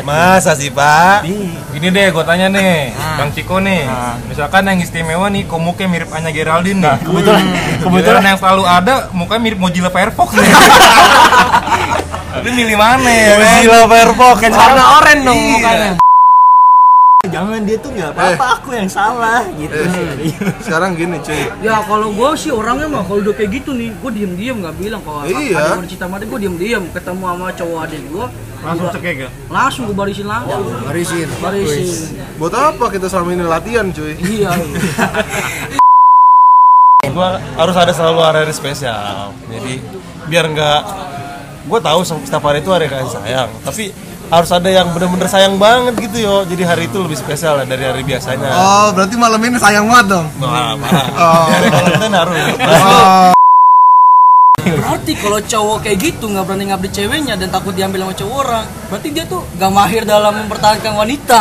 Masa sih pak? Gini deh, gue tanya nih, Ah. Bang Ciko nih. Ah. Misalkan yang istimewa nih, kok mukanya mirip Anya Geraldine nih. Nah, kebetulan Kebetulan kebetulan yang selalu ada, mukanya mirip Mozilla Firefox nih. Lu milih mana ya? Mozilla Firefox kan warna oranye dong Iya. mukanya. Jangan dia tuh nggak apa-apa aku yang salah gitu. Sekarang gini cuy, Ya kalau gue sih orangnya mah kalau udah kayak gitu nih, gue diem diem nggak bilang kalau Iya. ada sama dia, gue diem diem ketemu sama cowok adik gue, Langsung cekek ya? langsung gue barisin langsung, Barisin. barisin. buat apa kita selama ini latihan cuy? Iya. Gua harus ada selalu hari-hari spesial. Jadi biar nggak, gue tahu setiap hari itu hari kasih sayang. Tapi harus ada yang bener-bener sayang banget gitu yo. Jadi hari itu lebih spesial lah dari hari biasanya. Oh, berarti malam ini sayang banget dong. Wah, parah. Oh. Valentine harus. Oh, Berarti kalau cowok kayak gitu nggak berani ngabdi ceweknya dan takut diambil sama cowok orang, berarti dia tuh gak mahir dalam mempertahankan wanita.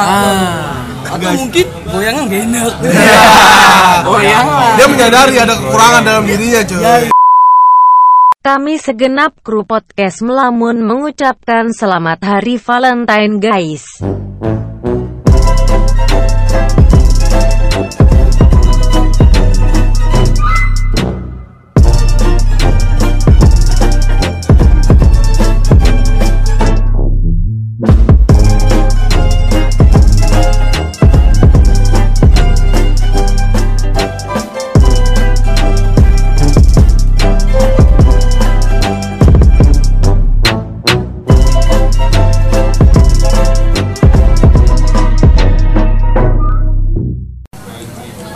Atau mungkin goyangan gak enak. Iya. dia menyadari ada kekurangan dalam dirinya cuy. Kami segenap kru podcast Melamun mengucapkan selamat hari Valentine guys.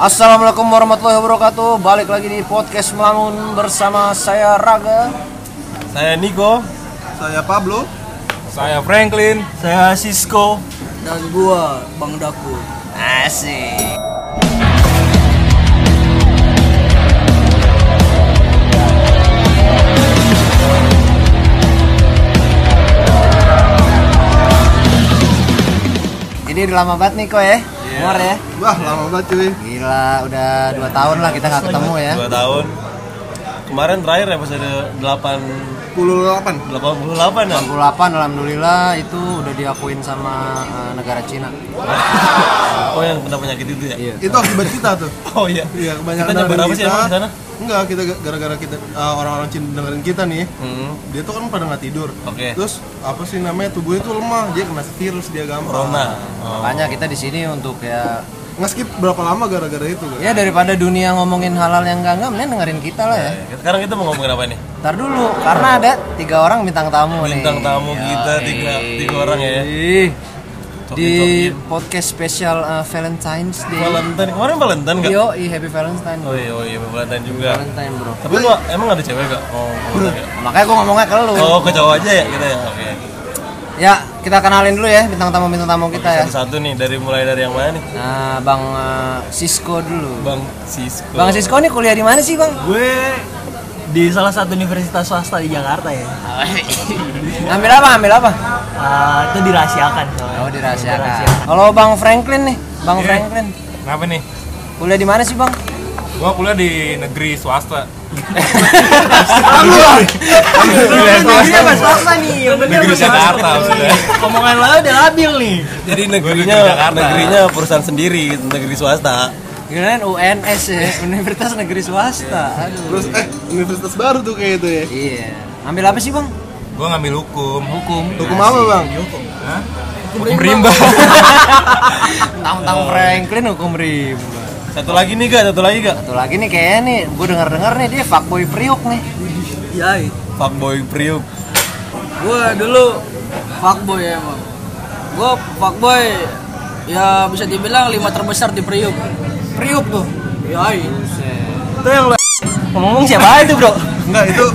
Assalamualaikum warahmatullahi wabarakatuh. Balik lagi di podcast Melamun bersama saya Raga. Saya Niko. Saya Pablo. Saya Franklin. Saya Sisko. Dan gua Bang Daku. Asik. Ini udah lama banget nih kok ya, Umar ya. Wah, lama banget cuy. Gila, udah 2 tahun lah kita nggak ketemu ya. Dua tahun. Kemarin terakhir episode 8 Puluh 88 delapan. ya. 88 alhamdulillah itu udah diakuin sama eh, negara Cina. Oh yang kena penyakit itu ya? Iya. Itu akibat kita tuh. Oh iya. Iya, kebanyakan Kita dengerin apa sih emang sana? Enggak, kita ga- gara-gara kita uh, orang-orang Cina dengerin kita nih. Hmm. Dia tuh kan pada nggak tidur. Oke. Terus apa sih namanya tubuhnya tuh lemah, dia kena virus dia gampang. Corona. Oh. Makanya kita di sini untuk ya Nge-skip berapa lama gara-gara itu kan? ya daripada dunia ngomongin hal-hal yang enggak enggak mending dengerin kita lah ya. Sekarang kita mau ngomongin apa nih? Ntar dulu, karena ada tiga orang bintang tamu nih. Bintang tamu kita tiga tiga orang ya. Di podcast spesial uh, Valentine's Day. Valentine kemarin Valentine nggak? Yo, i happy Valentine. Oh iya, oh iya Valentine juga. Valentine bro. Tapi lu emang ada cewek gak? Oh, ya? Makanya gua ngomongnya ke lu. oh ke cowok aja ya kita ya. Oke. Ya, kita kenalin dulu ya bintang tamu bintang tamu kita ya. Satu-satu nih dari mulai dari yang mana nih? Nah, Bang uh, Sisko dulu. Bang Sisko. Bang Sisko nih kuliah di mana sih, Bang? Gue di salah satu universitas swasta di Jakarta ya. Ambil apa? Ambil apa? Ah, itu dirahasiakan. Oh, dirahasiakan. Kalau Bang Franklin nih, Bang Iya. Franklin. Kenapa nih? Kuliah di mana sih, Bang? Gua kuliah di negeri swasta. Iya, swasta nih. Negeri Jakarta maksudnya. Omongan lo udah labil nih. Jadi negerinya negerinya perusahaan sendiri, negeri swasta. Kirain UNS ya, Universitas Negeri Swasta. Aduh. Terus eh universitas baru tuh kayak itu ya. Iya. Ambil apa sih, Bang? Gua ngambil hukum. Hukum. Hukum apa, Bang? Hah? Hukum rimba. Tentang Franklin hukum rimba. Satu lagi nih gak? Satu lagi gak? Satu lagi nih kayaknya nih, gue denger-denger nih dia fuckboy priuk nih. Ya, Fuckboy Priuk. gue dulu fuckboy emang. Gue fuckboy ya bisa dibilang lima terbesar di Priuk. Priuk tuh. Ya, Itu yang lu ngomong siapa itu, Bro? Enggak, itu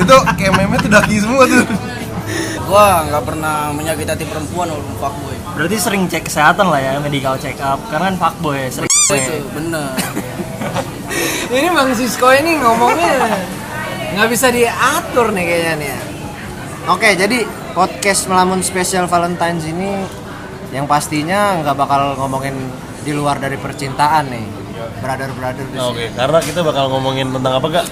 itu kayak meme tuh daki semua tuh. gue nggak pernah menyakiti hati perempuan walaupun fuckboy. Berarti sering cek kesehatan lah ya, medical check up. Karena kan fuckboy sering. Itu bener. ini Bang Sisko ini ngomongnya nggak bisa diatur nih kayaknya nih. ya. Oke, jadi podcast melamun spesial Valentine's ini yang pastinya nggak bakal ngomongin di luar dari percintaan nih, brother-brother di sini. Oke, karena kita bakal ngomongin tentang apa gak?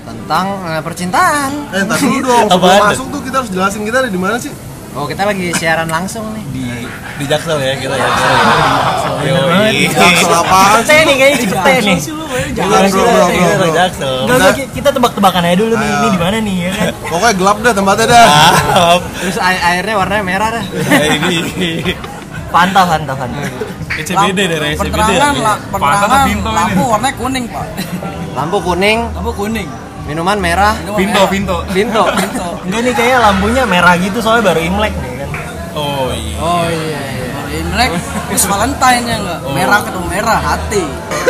tentang eh, percintaan. Eh, entar dulu dong. Sebelum masuk tuh kita harus jelasin kita ada di mana sih? Oh, kita lagi siaran langsung nih. di di Jaksel ya kita ya. Yoi. Jaksel apaan Cipete nih kayaknya Cipete nih. Belum, belum, belum, belum, Kita. Jaksel. Tebak-tebakan aja dulu nih, ini di mana nih ya kan? Pokoknya gelap dah tempatnya dah. Terus air airnya warnanya merah dah. Ya, ini Fanta, Fanta, Fanta. SCBD dari Pantas Pinto ini. lampu warnanya kuning pak. Lampu kuning, Lampu kuning. Minuman merah, Pinto. Pinto. Pinto. Pinto. Enggak nih kayaknya lampunya merah gitu soalnya baru Imlek nih kan. Oh iya. Oh iya iya. Imlek terus Valentine ya enggak? Merah ketemu merah hati.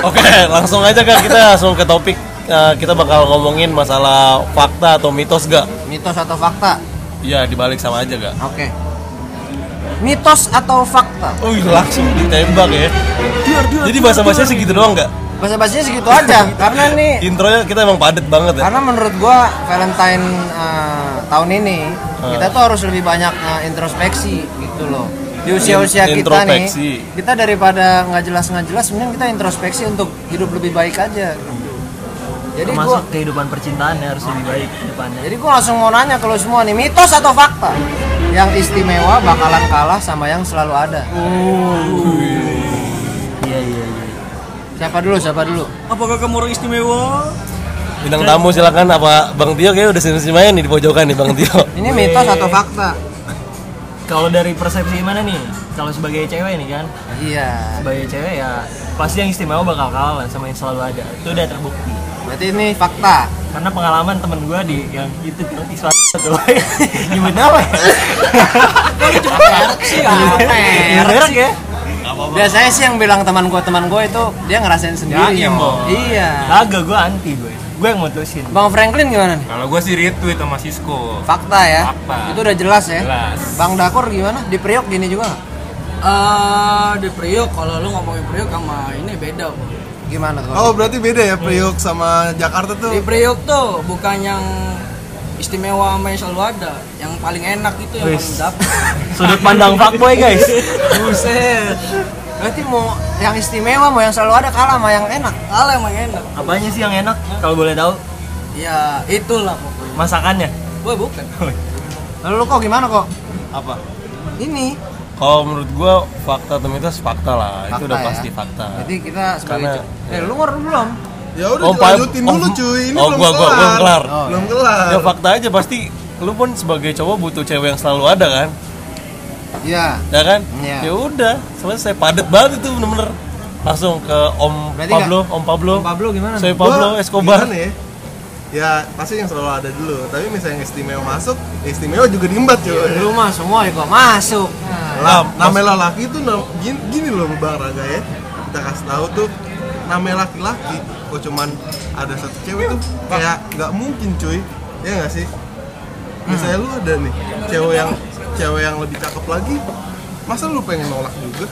Oke, langsung aja kan kita langsung ke topik. Eh, kita bakal ngomongin masalah fakta atau mitos gak? Mitos atau fakta? Iya, dibalik sama aja gak? Oke. Mitos atau fakta? Oh, langsung ditembak ya. Jadi bahasa bahasanya segitu doang gak? Bahasa basinya segitu aja karena nih Intronya kita emang padet banget ya. karena menurut gua Valentine eh, tahun ini kita tuh harus lebih banyak eh, introspeksi gitu loh di usia-usia In- kita nih kita daripada nggak jelas nggak jelas mending kita introspeksi untuk hidup lebih baik aja gitu. jadi gua Termasuk kehidupan percintaan ya harus lebih baik ke depannya. jadi gua langsung mau nanya kalau semua nih mitos atau fakta yang istimewa bakalan kalah sama yang selalu ada Iya, iya, iya. Siapa dulu siapa dulu Apakah kamu orang istimewa? Bintang tamu silakan apa Bang Tio kayak udah sini main nih di pojokan nih Bang Tio. ini mitos atau fakta Kalau dari persepsi mana nih? Kalau sebagai cewek nih kan, iya sebagai cewek ya pasti yang istimewa bakal kalah lah sama yang selalu ada. Itu udah terbukti. berarti ini fakta Karena pengalaman temen gue di yang itu tuh Islam tuh nyebut apa ya? merek sih merek ya? Biasanya sih yang bilang teman gua teman gua itu dia ngerasain sendiri. Bang. iya Kagak gue anti gue. Gue yang mutusin. bang Franklin gimana nih Kalau gue sih retweet sama Cisco. fakta ya Fakta. itu udah jelas ya Jelas. bang Dakur gimana di Priok gini juga? Eh di Priok kalau lu ngomongin Priok sama ini beda. Pak. gimana tuh Oh berarti beda ya Priok sama Jakarta tuh. Di Priok tuh bukan yang istimewa sama yang selalu ada. Yang paling enak itu yang Wis. paling dapet. Sudut pandang fuckboy guys. buset berarti mau yang istimewa mau yang selalu ada kalah sama yang enak Kalah emang enak. Apanya sih yang enak? Kalau boleh tahu Ya itulah pokoknya. masakannya. Gue bukan. lalu lu kok gimana kok Apa? ini Kalau menurut gua fakta atau mitos fakta lah. itu Fakta udah ya? pasti fakta. berarti kita sebagai Karena- cowok- eh lu ngomong belum Ya udah Oh, Pak- lanjutin dulu oh, cuy. Ini oh, belum gua- gua- kelar. belum kelar. Oh, belum kelar. Ya fakta aja pasti lu pun sebagai cowok butuh cewek yang selalu ada kan? iya Ya kan? Iya. Ya udah, selesai padet banget itu bener-bener. Langsung ke Om Berarti Pablo, Om Pablo. Om Pablo gimana Saya? Pablo Gua Escobar. gimana ya? Ya pasti yang selalu ada dulu. Tapi misalnya yang istimewa masuk, ya istimewa juga diembat cuy. lu mah semua juga masuk nah, Lah, namanya laki itu nam- gini, gini loh Bang Raga ya. Kita kasih tahu tuh namanya laki-laki kok cuman ada satu cewek tuh kayak nggak mungkin cuy. Ya nggak sih? Misalnya lu ada nih cewek yang cewek yang lebih cakep lagi, masa lu pengen nolak juga?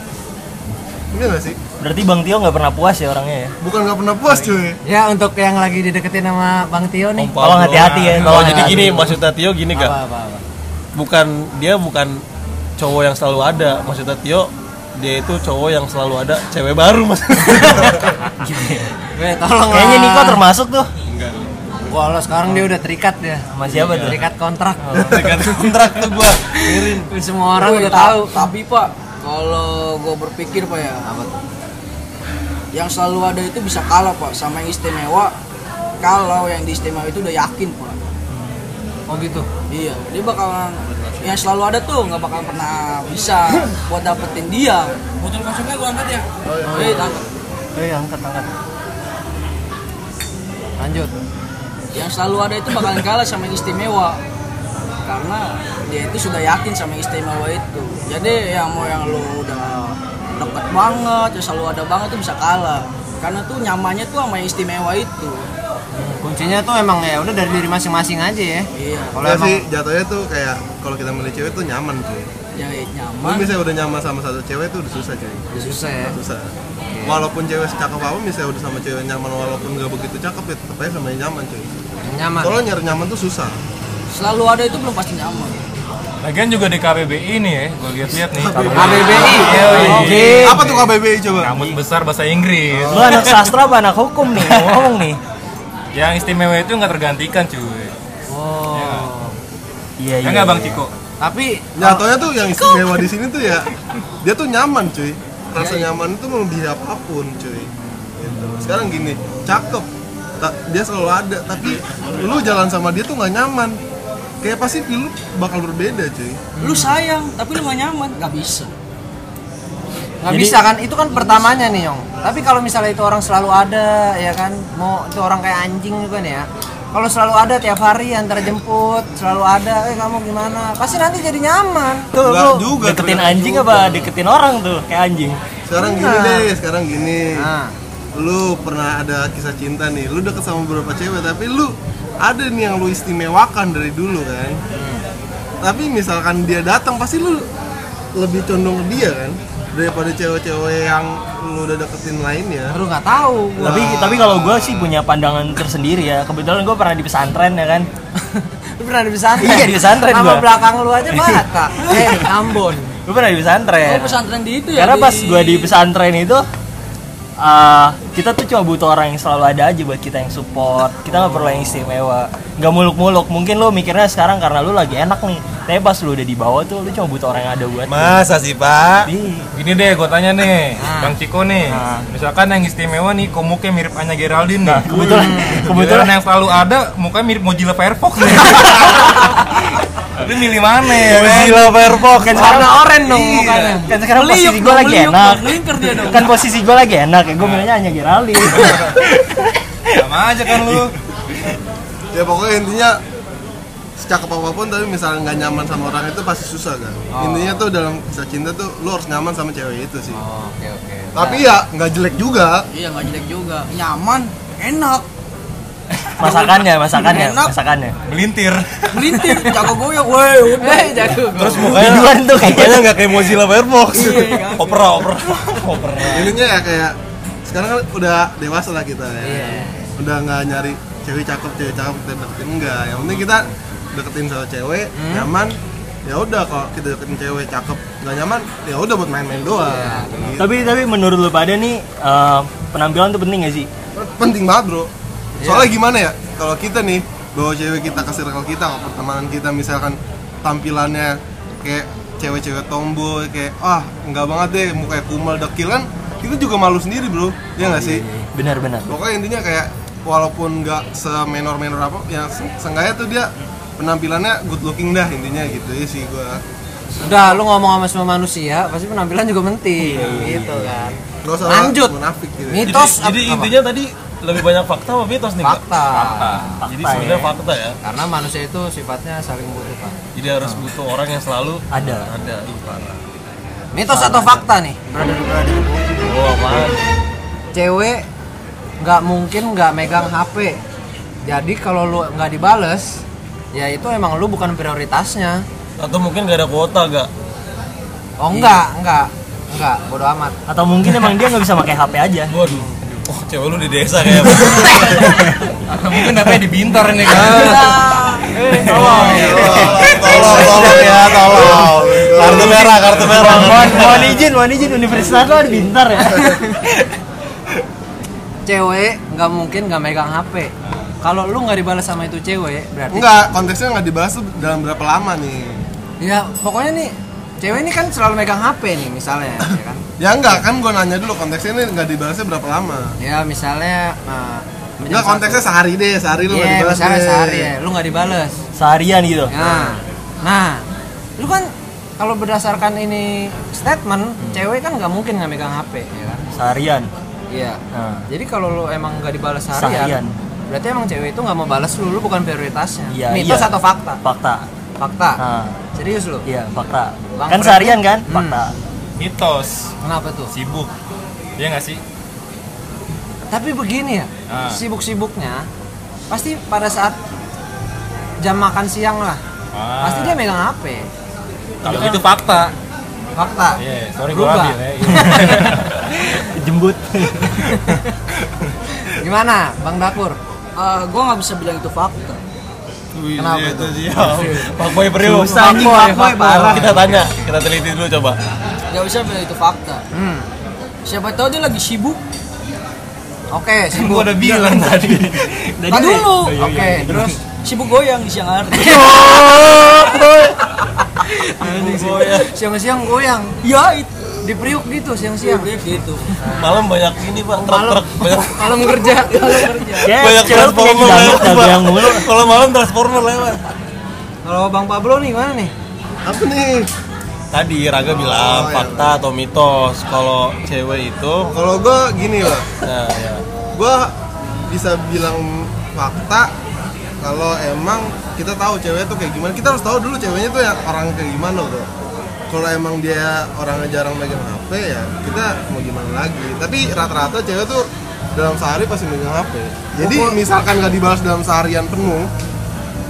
Iya nggak sih? Berarti Bang Tio nggak pernah puas ya orangnya ya? Bukan nggak pernah puas cuy. ya untuk yang lagi dideketin sama Bang Tio nih. Tolong hati-hati ya, Oh, tolong jadi hati-hati. gini maksudnya Tio gini gak? apa, apa, apa. Bukan dia bukan cowok yang selalu ada. Maksudnya Tio dia itu cowok yang selalu ada cewek baru mas. Weh, tolong Kayaknya. Niko termasuk tuh. Wah, lo sekarang dia udah terikat ya. Sama siapa tuh? Terikat kontrak. Dengan kontrak tuh gua. Semua orang udah ta- tahu. Tapi Pak, kalau gue berpikir Pak ya, Apa tuh? yang selalu ada itu bisa kalah Pak sama yang istimewa. Kalau yang di istimewa itu udah yakin Pak. Oh gitu. Iya, dia bakalan yang selalu ada tuh nggak bakal pernah bisa buat dapetin dia. Botol kosongnya gua angkat ya. Oh, iya, angkat. Eh, angkat angkat. Lanjut. Yang selalu ada itu bakalan kalah sama yang istimewa. Karena dia itu sudah yakin sama yang istimewa itu. Jadi yang mau yang lu udah deket banget, yang selalu ada banget tuh bisa kalah. Karena tuh nyamannya tuh sama yang istimewa itu. Kuncinya tuh emang ya udah dari diri masing-masing aja ya. Iya, Kalau Ya emang sih jatuhnya tuh kayak kalau kita milih cewek tuh nyaman cuy. ya Lu nyaman. misalnya udah nyaman sama satu cewek tuh udah susah cuy. udah susah ya. Susah. Walaupun cewek secakep apa misalnya udah sama cewek nyaman walaupun gak begitu cakep ya tetep aja sama yang nyaman cuy. Nyaman. Soalnya nyari nyaman tuh susah. Selalu ada itu belum pasti nyaman. Lagian juga di KBBI nih ya, gue lihat-lihat nih. KBBI. Oke. Apa tuh KBBI coba? Kamus besar bahasa Inggris. Lu anak sastra apa anak hukum nih? Ngomong nih. Yang istimewa itu nggak tergantikan cuy. Oh. Iya Ya nggak Bang Ciko? Tapi Nyatonya tuh yang istimewa di sini tuh ya dia tuh nyaman cuy. Rasa nyaman itu melebihi apa pun cuy. Gitu. Sekarang gini, cakep. Ta- dia selalu ada, tapi lu jalan sama dia tuh nggak nyaman. Kayak pasti lu bakal berbeda cuy. Lu sayang, tapi lu gak nyaman, gak bisa. nggak Jadi- bisa kan itu kan pertamanya nih Yong tapi kalau misalnya itu orang selalu ada ya kan mau itu orang kayak anjing juga nih ya kalau selalu ada tiap hari antar jemput selalu ada eh kamu gimana pasti nanti jadi nyaman tuh Enggak lu juga. Deketin anjing juga. apa deketin orang tuh kayak anjing. Sekarang gini Nah. deh, sekarang gini. nah Lu pernah ada kisah cinta nih, lu deket sama beberapa cewek tapi lu ada nih yang lu istimewakan dari dulu kan. Tapi misalkan dia datang pasti lu lebih condong ke dia kan daripada cewek-cewek yang lu udah deketin lainnya. baru nggak tahu gua. Tapi tapi kalau gue sih punya pandangan tersendiri ya. Kebetulan gue pernah di pesantren ya kan. lu pernah di pesantren Iya, di pesantren nama gua. belakang lu aja Batak eh Ambon Gue pernah di pesantren. Oh pesantren di itu ya? Karena pas gue di pesantren itu eh, kita tuh cuma butuh orang yang selalu ada aja buat kita yang support kita nggak perlu yang istimewa nggak muluk-muluk mungkin lo mikirnya sekarang karena lu lagi enak nih tapi pas lu udah di bawah tuh lu cuma butuh orang yang ada buat. Masa sih, Pak? Ih, Gini deh, gue tanya nih, Ah. Bang Ciko nih. Ah. Misalkan yang istimewa nih, kok mukanya mirip Anya Geraldine nih. Nah, kebetulan Kebetulan kebetulan yang selalu ada, mukanya mirip Mozilla Firefox nih. Lu milih mana ya kan? Gila Firefox. kan sekarang warna oranye dong Iya. mukanya kan sekarang posisi gue lagi enak kan posisi gue lagi enak ya gue milihnya hanya Geraldine Sama aja kan lu. Ya pokoknya intinya secakep apa pun tapi misalnya nggak nyaman sama orang itu pasti susah kan. Intinya tuh dalam kisah cinta tuh lu harus nyaman sama cewek itu sih. oke oke Tapi ya nggak jelek juga. Iya nggak jelek juga, nyaman, enak, masakannya masakannya Enak. masakannya melintir, jago goyang, woi udah. eh jago Terus mukanya Biduan tuh kayaknya. mukanya nggak kayak Mozilla Firefox. Iya, opera, opera, opera. Intinya ya kayak sekarang kan udah dewasa lah kita ya. Iya. Udah nggak nyari cewek cakep, cewek cakep kita deketin enggak. Yang penting kita deketin sama cewek nyaman. Ya udah kalau kita deketin cewek cakep nggak nyaman, ya udah buat main-main doang. Gitu. tapi tapi menurut lu pada nih eh, penampilan tuh penting gak sih penting banget bro soalnya gimana ya kalau kita nih bawa cewek kita ke circle kita ke pertemanan kita misalkan tampilannya kayak cewek-cewek tomboy kayak ah enggak banget deh mukanya kumal dekil kan kita juga malu sendiri bro. Ya nggak sih? Benar-benar pokoknya intinya kayak walaupun nggak semenor-menor apa ya se- seenggaknya tuh dia penampilannya good looking dah intinya gitu ya sih gua. Udah lu ngomong sama semua manusia pasti penampilan juga penting. Gitu kan. Gak usah Lanjut. munafik gitu. Ya. mitos jadi, jadi apa? intinya tadi lebih banyak fakta apa mitos nih, fakta Jadi Fakta sebenarnya ya. fakta ya. karena manusia itu sifatnya saling membutuhkan Jadi harus butuh orang yang selalu ada ada. Ih, parah. mitos atau fakta nih brother brother Oh, apaan? cewek nggak mungkin nggak megang HP jadi kalau lu nggak dibales ya itu emang lu bukan prioritasnya Atau mungkin gak ada kuota gak? oh enggak enggak enggak bodo amat atau mungkin emang dia nggak bisa pakai HP aja Waduh. Oh, cewek lu di desa kayak Atau mungkin namanya di Bintar nih kan. tolong, tolong ya, tolong. Kartu merah, kartu merah. mohon mohon izin mohon izin. Universitas lo ada bintar ya? Cewek nggak mungkin nggak megang HP kalau lu nggak dibales sama itu cewek berarti enggak konteksnya nggak dibahas tuh dalam berapa lama nih? Ya pokoknya nih cewek ini kan selalu megang HP nih misalnya ya kan Ya enggak kan gue nanya dulu konteksnya ini nggak dibahasnya berapa lama? ya misalnya uh, Enggak konteksnya sehari deh, sehari lu nggak Iya, dibahas misalnya deh. sehari ya, lu nggak dibales. seharian gitu Nah, nah, lu kan kalau berdasarkan ini statement, cewek kan nggak mungkin nggak megang HP, ya kan? seharian Iya. Nah. Jadi kalau lu emang nggak dibales seharian, Seharian. berarti emang cewek itu nggak mau balas lu, lu bukan prioritasnya. Iya, Mitos iya. atau fakta? fakta Fakta. nah, Serius lu? iya fakta Bang kan seharian kan Hmm. fakta Mitos, Kenapa tuh? sibuk. Iya nggak sih? Tapi begini ya, Ah. sibuk-sibuknya pasti pada saat jam makan siang lah, Ah. pasti dia megang HP. Kalau itu fakta. Fakta. Iya, sorry gue Berubah. ambil ya. Iya. jembut Gimana, Bang Dakur? Eh, gua nggak bisa bilang itu fakta. Kenapa Iya, itu? dia. Pak Boy Priu. Susah, anjing, Fuckboy, parah. Kita tanya, kita teliti dulu coba. Gak bisa bilang itu fakta. Hmm. Siapa tahu dia lagi sibuk. Oke, Gue sibuk. udah bilang tadi. Tadi dulu. Oke, terus Sibuk goyang di siang hari. siang-siang goyang ya itu di Priuk gitu siang-siang. Gitu. Malam banyak ini pak, malam. Truk-truk banyak malam kerja malam kerja. Banyak transformer lewat. Kalau malam transformer lewat. kalau Bang Pablo nih gimana nih? Apa nih? Tadi Raga bilang Oh, iya. fakta atau mitos. Kalau cewek itu Kalau gue gini lah, nah ya. Gue bisa bilang fakta kalau emang kita tahu cewek tuh kayak gimana. Kita harus tahu dulu ceweknya tuh yang orang kayak gimana bro kalau emang dia orangnya jarang megang HP ya kita mau gimana lagi. Tapi rata-rata cewek tuh dalam sehari pasti megang HP jadi misalkan nggak dibalas dalam seharian penuh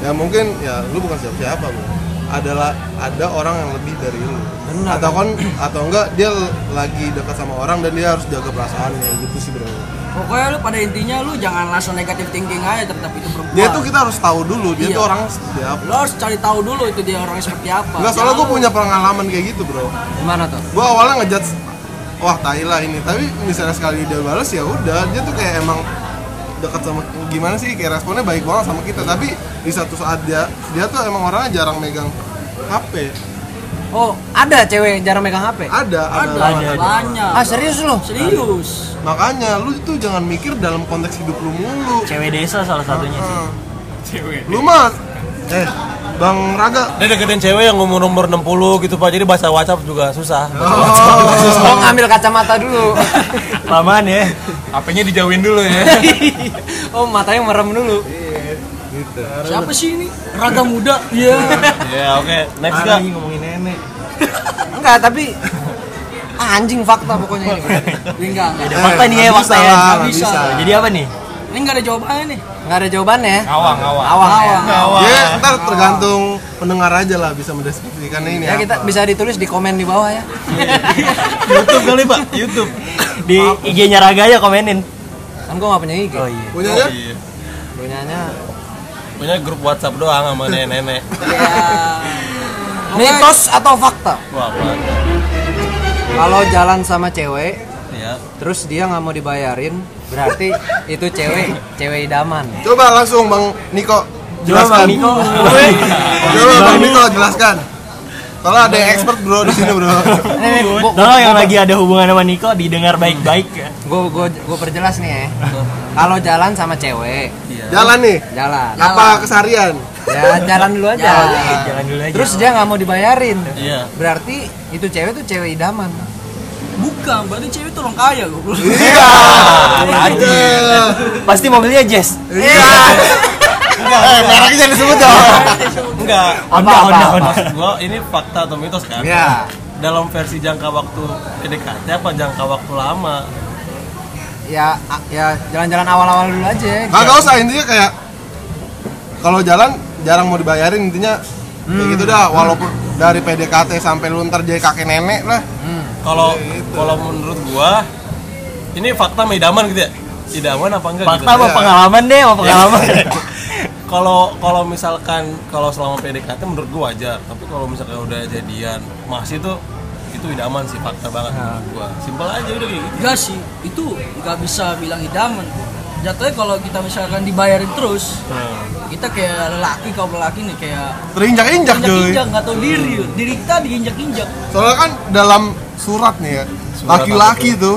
ya mungkin ya lu bukan siapa-siapa bro adalah ada orang yang lebih dari lu. Benar. atau kan atau enggak dia lagi dekat sama orang dan dia harus jaga perasaannya gitu sih bro pokoknya lu pada intinya lu jangan langsung negatif thinking aja tetap itu perempuan. Dia tuh kita harus tahu dulu dia Iya. tuh orang seperti apa. Lu harus cari tahu dulu itu dia orangnya seperti apa. Enggak, soalnya gue punya pengalaman kayak gitu bro. Gimana tuh? Gue awalnya ngejudge Wah tai lah ini. Tapi misalnya sekali dia balas ya udah. Dia tuh kayak emang dekat sama gimana sih kayak responnya baik banget sama kita. Tapi di satu saat dia dia tuh emang orangnya jarang megang HP oh ada cewek yang jarang megang HP ada ada, ada, Ada, ada. banyak. Ah serius lu? Serius. Makanya lu itu jangan mikir dalam konteks hidup lu mulu. Cewek desa salah satunya sih. Heeh. Cewek. lu mah eh bang Raga. Dia deketin cewek yang umur umur 60 gitu pak. Jadi baca WhatsApp juga susah. Oh. Ngambil kacamata dulu. Lamaan ya. HP-nya dijauhin dulu ya. oh matanya merem dulu. Siapa sih ini? Raga muda. Iya. Ya oke. Next lagi ngomongin nenek. enggak tapi anjing fakta pokoknya ini enggak enggak Ada fakta nih ya nggak fakta ya. Nggak nggak bisa. Jadi apa nih? ini enggak ada jawabannya nih nggak ada jawabannya ya Awang, awang. awang ya Awang. Ya, ntar tergantung pendengar aja lah bisa mendeskripsikan ini ya kita apa. bisa ditulis di komen di bawah ya YouTube kali pak YouTube Di IG-nya Raga ya komenin. kan gua nggak punya IG Oh iya. Punyanya? iya punyanya punya grup WhatsApp doang sama nenek-nenek ya mitos atau fakta wah kalau jalan sama cewek ya terus dia nggak mau dibayarin berarti itu cewek cewek idaman Coba langsung Bang Niko Coba jelaskan. Bang Niko. Coba Bang Niko jelaskan. Soalnya ada yang expert bro di sini bro. Tolong yang lagi ada hubungan sama Niko didengar baik-baik ya. gua, gua, gua perjelas nih ya kalau jalan sama cewek Jalan nih. jalan Apa keseharian? Ya jalan dulu aja Jalan. Jalan dulu aja. terus dia nggak mau dibayarin iya berarti itu cewek tuh cewek idaman bukan berarti cewek tuh orang kaya gue Iya. Iya. pasti mobilnya Jazz. Iya. Eh, mereknya jangan disebut dong. enggak Honda, Apa, Honda, apa, Honda. Gua ini fakta atau mitos kan ya dalam versi jangka waktu PDKT apa jangka waktu lama ya ya jalan-jalan awal-awal dulu aja Kagak usah intinya kayak kalau jalan jarang mau dibayarin intinya kayak gitu dah. Walaupun dari PDKT sampai lu ntar jadi kakek nenek lah. Kalau Gitu. kalau menurut gua ini fakta sama idaman gitu ya? Idaman apa enggak Fakta gitu? apa pengalaman deh, apa pengalaman. kalau kalau misalkan kalau selama PDKT menurut gua wajar. Tapi kalau misalkan udah jadian masih tuh itu idaman sih fakta banget menurut gua. Simpel aja udah kayak gitu. Enggak sih itu nggak bisa bilang idaman jatuhnya kalau kita misalkan dibayarin terus kita kayak lelaki kaum lelaki nih kayak terinjak-injak injak-injak nggak tahu diri diri kita diinjak-injak. Soalnya kan dalam surat nih ya laki-laki tuh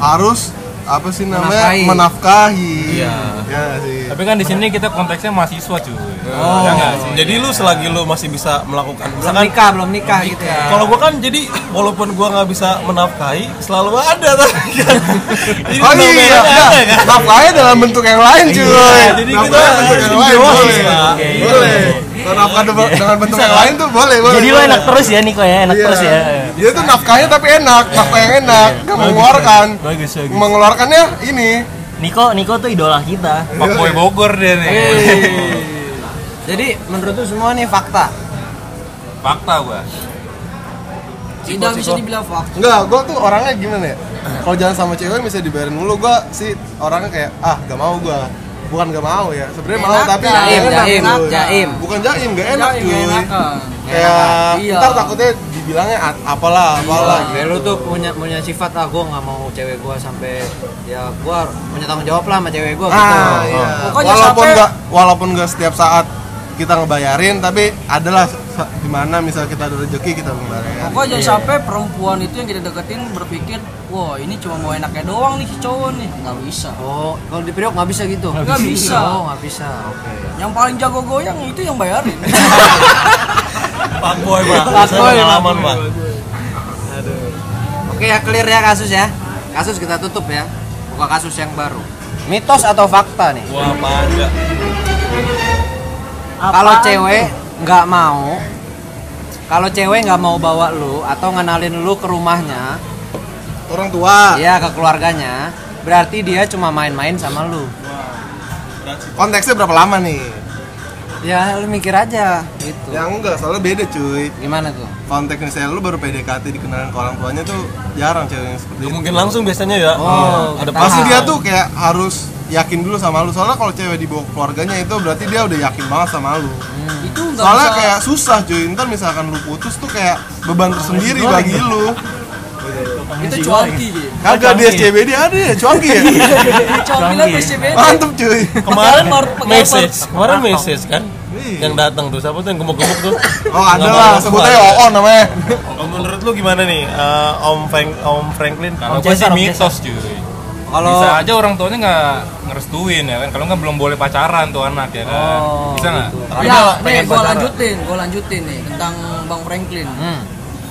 harus apa sih namanya Menafkahi. menafkahi Iya. ya sih Tapi kan di sini kita konteksnya mahasiswa cuy. Oh, Ya nggak sih? jadi lu selagi lu masih bisa melakukan belum misalkan nikah belum nikah gitu ya kalau gua kan jadi walaupun gua nggak bisa menafkahi selalu ada tuh kan Jadi Oh iya, ada, nah, kan? nafkahnya dalam bentuk yang lain cuy. Iya, jadi kita bentuk yang lain boleh. Boleh. Kalau nafkah de- dengan bentuk yang lain tuh boleh, boleh. Jadi lo enak terus ya Niko ya, enak Iya. terus ya. Dia tuh nafkahnya tapi enak, nafkah yang enak, nggak mengeluarkan. Bagus, bagus. Mengeluarkannya ini. Niko, Niko tuh idola kita. Fuckboy Bogor dia nih. jadi menurut tuh semua nih fakta Fakta gua. tidak bisa dibilang fakta Enggak, gua tuh orangnya gimana ya? Kalau jalan sama cewek bisa dibayarin mulu, gua sih orangnya kayak ah gak mau gua. Bukan gak mau ya, sebenarnya mau Enak, tapi jaim, enak, jaim, cuy. jaim. Bukan jaim, gak enak Nggak cuy. enakan. Kayak Iya. ntar takutnya dibilangnya apalah, apalah Kayak gitu. lu tuh punya punya sifat ah gue nggak mau cewek gue sampai ya gue punya tanggung jawab lah sama cewek gue gitu. Ah, iya. Pokoknya walaupun nggak walaupun nggak setiap saat kita ngebayarin tapi adalah sa- di mana misal kita ada rezeki kita ngebayarin Pokoknya jangan sampai perempuan itu yang kita deketin berpikir, wah ini cuma mau enaknya doang nih si cowok nih. Nggak bisa. Oh, kalau di Priok nggak bisa gitu? Nggak bisa. Oh, nggak bisa. Oke. Yang paling jago goyang itu yang bayarin. Pak boy pak. Pengalaman fuckboy. pak. Oke ya clear ya kasus ya. Kasus kita tutup ya. Buka kasus yang baru. Mitos atau fakta nih? Wah apa enggak? Kalau cewek nggak mau, kalau cewek nggak mau bawa lu atau ngenalin lu ke rumahnya, orang tua. ya ke keluarganya, berarti dia cuma main-main sama lu. konteksnya berapa lama nih Ya lu mikir aja gitu. ya enggak soalnya beda cuy. Gimana tuh? konteks misalnya lu baru PDKT dikenalin ke orang tuanya tuh jarang cewek yang seperti Ya, itu. mungkin langsung biasanya ya. Oh, ada kita- pasti dia tuh kayak harus yakin dulu sama lu. Soalnya kalau cewek dibawa ke keluarganya itu berarti dia udah yakin banget sama lu. Itu nggak soalnya kayak susah cuy. Ntar misalkan lu putus tuh kayak beban tersendiri bagi lu itu cuanki gitu. kagak di SCBD ada ya cuanki ya Cuanki lah PCBD. mantep cuy kemarin message, kemarin message kan Iya. yang datang tuh siapa tuh yang gemuk-gemuk tuh. oh ada lah mau sebutnya keluar. OO namanya Oh, menurut lu gimana nih eh, Om Frank Om Franklin? Kalau Om gue sih mitos cuy. Kalau Bisa aja orang tuanya nggak ngerestuin ya kan. Kalau nggak belum boleh pacaran tuh anak ya kan. Oh, Bisa nggak? Tapi ya, nih pengen gue lanjutin, gue lanjutin nih tentang Bang Franklin. Hmm.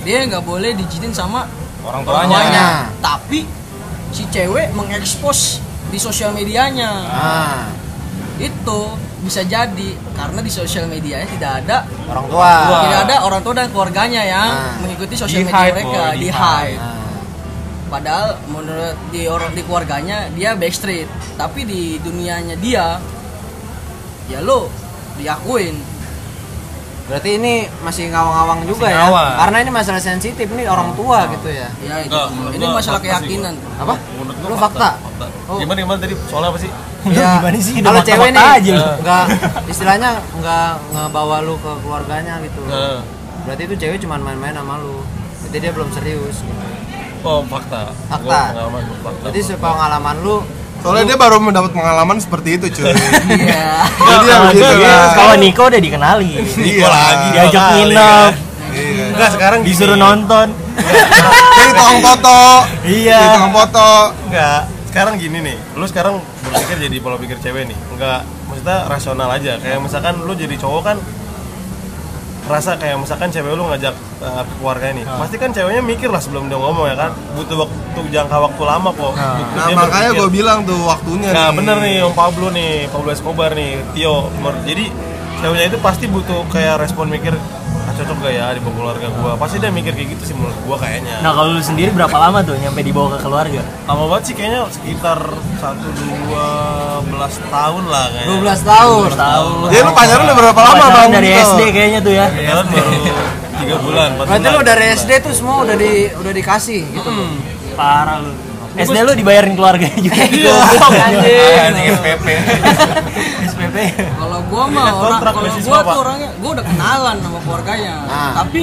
Dia nggak boleh dijitin sama Orang orang tuanya. tuanya. Tapi si cewek mengekspos di sosial medianya. ah, Itu bisa jadi karena di sosial medianya tidak ada orang tua. tidak ada orang tua dan keluarganya yang Ah. mengikuti sosial Di media hide, mereka boy, di di hide. Ah. Padahal menurut di orang di keluarganya dia backstreet, tapi di dunianya dia ya lo diakuin. Berarti ini masih ngawang-ngawang juga Masih ya. ngawang. Karena ini masalah sensitif nih orang tua gitu ya. Ya itu. Enggak, Ini masalah fakta sih, keyakinan. Apa? Menurut Lu gua fakta? fakta. Oh. Gimana gimana tadi soalnya apa sih? Ya, Gimana sih? Kalau cewek nih aja lu. nggak istilahnya nggak ngebawa lu ke keluarganya gitu. Nah, Berarti itu cewek cuma main-main sama lu. Berarti dia belum serius. Gitu. oh fakta. Fakta. Gua pengalaman gua fakta. Berarti sepengalaman lu soalnya dia baru mendapat pengalaman seperti itu cuy. Iya. jadi ya Kalau begitu dia- lah Kalau Niko udah dikenali. Niko lagi Diajak dua kali, nginep. Enggak sekarang disuruh nonton. jadi tukang foto. Iya. tukang foto. Enggak, sekarang gini nih, lu sekarang berpikir jadi pola pikir cewek nih. Enggak, maksudnya rasional aja. Kayak misalkan lu jadi cowok kan Rasa kayak misalkan cewek lu ngajak uh, ke keluarganya nih Pasti kan ceweknya mikir lah sebelum dia ngomong ya kan. Butuh waktu, jangka waktu lama kok. Butuh nah dia makanya gue bilang tuh waktunya Nah nih. bener nih Om Pablo nih, Pablo Escobar nih, Tio Jadi ceweknya itu pasti butuh kayak respon mikir ah, cocok gak ya di keluarga gua Pasti dia mikir kayak gitu sih menurut gua kayaknya Nah kalau lu sendiri berapa lama tuh nyampe dibawa ke keluarga? lama banget sih kayaknya sekitar satu dua belas tahun lah kayaknya 12 tahun. Tahun. jadi lu pacaran udah berapa lama bang dari. SD kayaknya tuh ya. Pacaran baru tiga bulan Berarti lu dari SD tuh semua udah di udah dikasih gitu. Parah lu. SD lu dibayarin keluarganya juga. Goblok, anjing. SPP. SPP. Kalau gua mah orang kalau gua tuh orangnya gua udah kenalan sama keluarganya. Nah. Tapi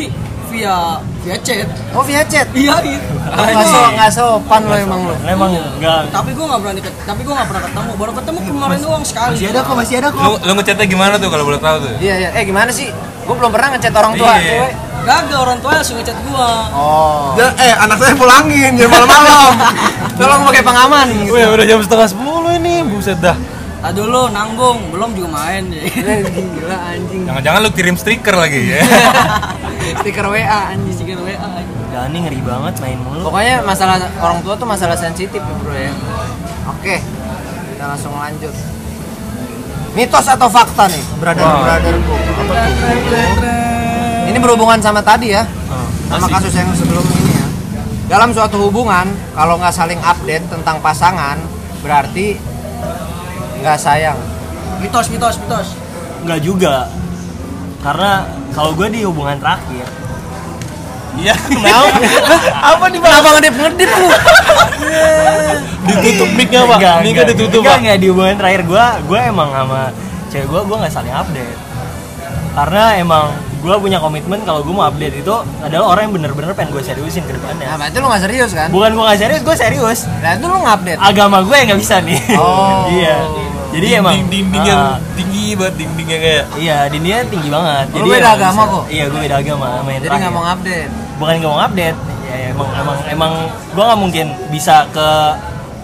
via via chat. Oh via chat. Iya gitu. Nggak so, nggak sopan lo emang lo. Emang enggak. Tapi gua nggak berani tapi gua nggak pernah ketemu. Baru ketemu kemarin doang sekali. Masih ada kok, masih ada kok. lu ngechatnya gimana tuh kalau boleh tahu tuh? Iya iya. Eh gimana sih? Gue belum pernah ngechat orang tua Iya. Gagak orang tua langsung ngechat gua. Oh. Ya, eh anak saya pulangin jangan malam-malam Tolong pakai pengaman gitu. Wih, udah jam setengah sepuluh ini, buset dah. Tadi dulu nanggung, belum juga main ya. Eh, Gila anjing. Jangan-jangan lu kirim stiker lagi ya. Stiker WA anjing. Stiker WA. Dani ngeri banget main mulu. Pokoknya masalah orang tua tuh masalah sensitif ya bro ya. Oke, kita langsung lanjut. Mitos atau fakta nih, brother brotherku. Ini berhubungan sama tadi ya, sama masih. kasus yang sebelum ini ya. Dalam suatu hubungan, kalau nggak saling update tentang pasangan, berarti nggak sayang. Mitos, mitos, mitos. Enggak juga. Karena kalau gue di hubungan terakhir, Iya, kenapa? Apa nih, Bang? Kenapa ngedip ngedip lu? Ditutup mic-nya, Pak. Enggak, Mic-nya enggak. ditutup, Enggak, Pak. enggak di hubungan terakhir gue, gue emang sama cewek gue, gue nggak saling update. Karena emang gue punya komitmen kalau gue mau update itu adalah orang yang bener-bener pengen gue seriusin ke Nah, depannya. berarti lu nggak serius kan? Bukan gue nggak serius, gue serius. Nah, itu lu ngupdate. Agama gue yang nggak bisa nih. Oh. iya. Jadi emang dinding, yang ah, tinggi tinggi banget dindingnya kayak Iya, dindingnya tinggi banget. Oh, lu beda emang agama bisa- kok? Iya, gue beda agama sama yang Jadi terakhir. nggak mau update. Bukan nggak mau update. Ya, emang emang emang gue nggak mungkin bisa ke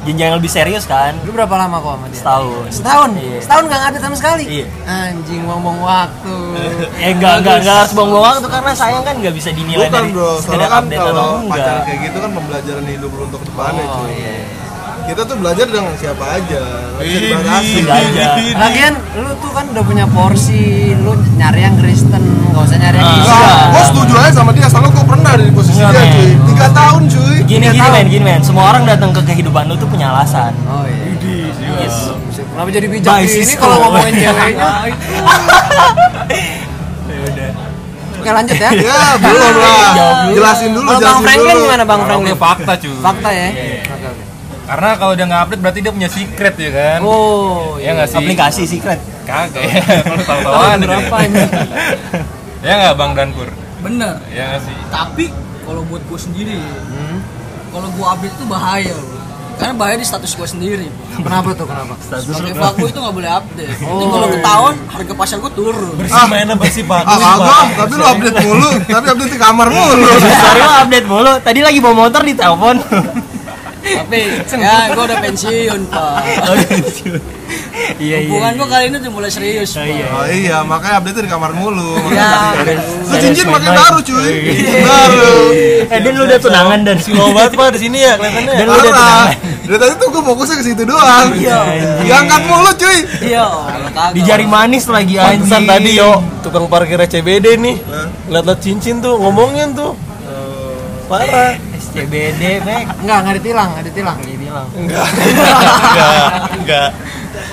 jenjang yang lebih serius kan. Lu berapa lama kok sama dia? Setahun. Setahun? Iya. Setahun nggak update sama sekali? Iya. Anjing ngomong waktu. Eh enggak enggak enggak harus buang-buang waktu karena sayang kan nggak bisa dinilai Bukan dari bro, sekedar soalnya kan update atau kalau enggak. pacaran kayak gitu kan pembelajaran hidup lu untuk depannya Oh, cuy. iya. Kita tuh belajar dengan siapa aja, Ini. Belajar. Lagian lu tuh kan udah punya porsi, lu nyari yang Kristen, nggak usah nyari yang. Islam. Enggak, gue setuju aja sama dia, soalnya gue pernah ada di posisi Enggak, dia cuy Tiga tahun cuy Gini gini men, gini men. Semua orang datang ke kehidupan lu tuh punya alasan. Oh iya. Yes. Kenapa jadi bijak Cisco. kalau ngomongin ceweknya? Ya. Oke lanjut ya. Ya belum lah, jelasin dulu, Kalau Bang Franklin dulu gimana Bang Franklin? gue fakta cuy. Fakta ya. Iya. Oke oke. Karena kalau dia nggak update berarti dia punya secret ya kan? Oh Ya nggak sih? Aplikasi secret. Kagak ya. Kalau tahu-tahu Tahun ada berapa ini? Ya nggak Bang Dankur? bener Ya nggak sih? tapi kalau buat gue sendiri kalau gue update itu bahaya loh karena bahaya di status gue sendiri Kenapa tuh kenapa? sebagai pelaku itu nggak boleh update Nanti kalau ketahuan harga pasar gue turun bersih mainnya bersih pak Ah kagak, tapi lu update mulu, tapi update di kamar mulu Sorry lo update mulu. Tadi lagi bawa motor di telepon. Tapi ya gue udah pensiun pak. Iya iya. hubungan gue kali ini udah mulai serius Oh, iya. Oh iya, makanya update di kamar mulu. Ya Lu cincin Iya, pakai iya. baru cuy, cincin baru. Eh Dan lu udah tunangan dan. Slow banget pak di sini ya kelihatannya. Dan lu udah tunangan. dari tadi tuh gue fokusnya ke situ doang. Diangkat mulu cuy. Iya. Di jari manis lagi Pantesan anjing. tadi yo tukang parkir CBD nih. Lihat-lihat cincin tuh ngomongin tuh parah SCBD, Mek. Enggak, enggak ditilang, enggak ditilang. Dibilang. enggak enggak enggak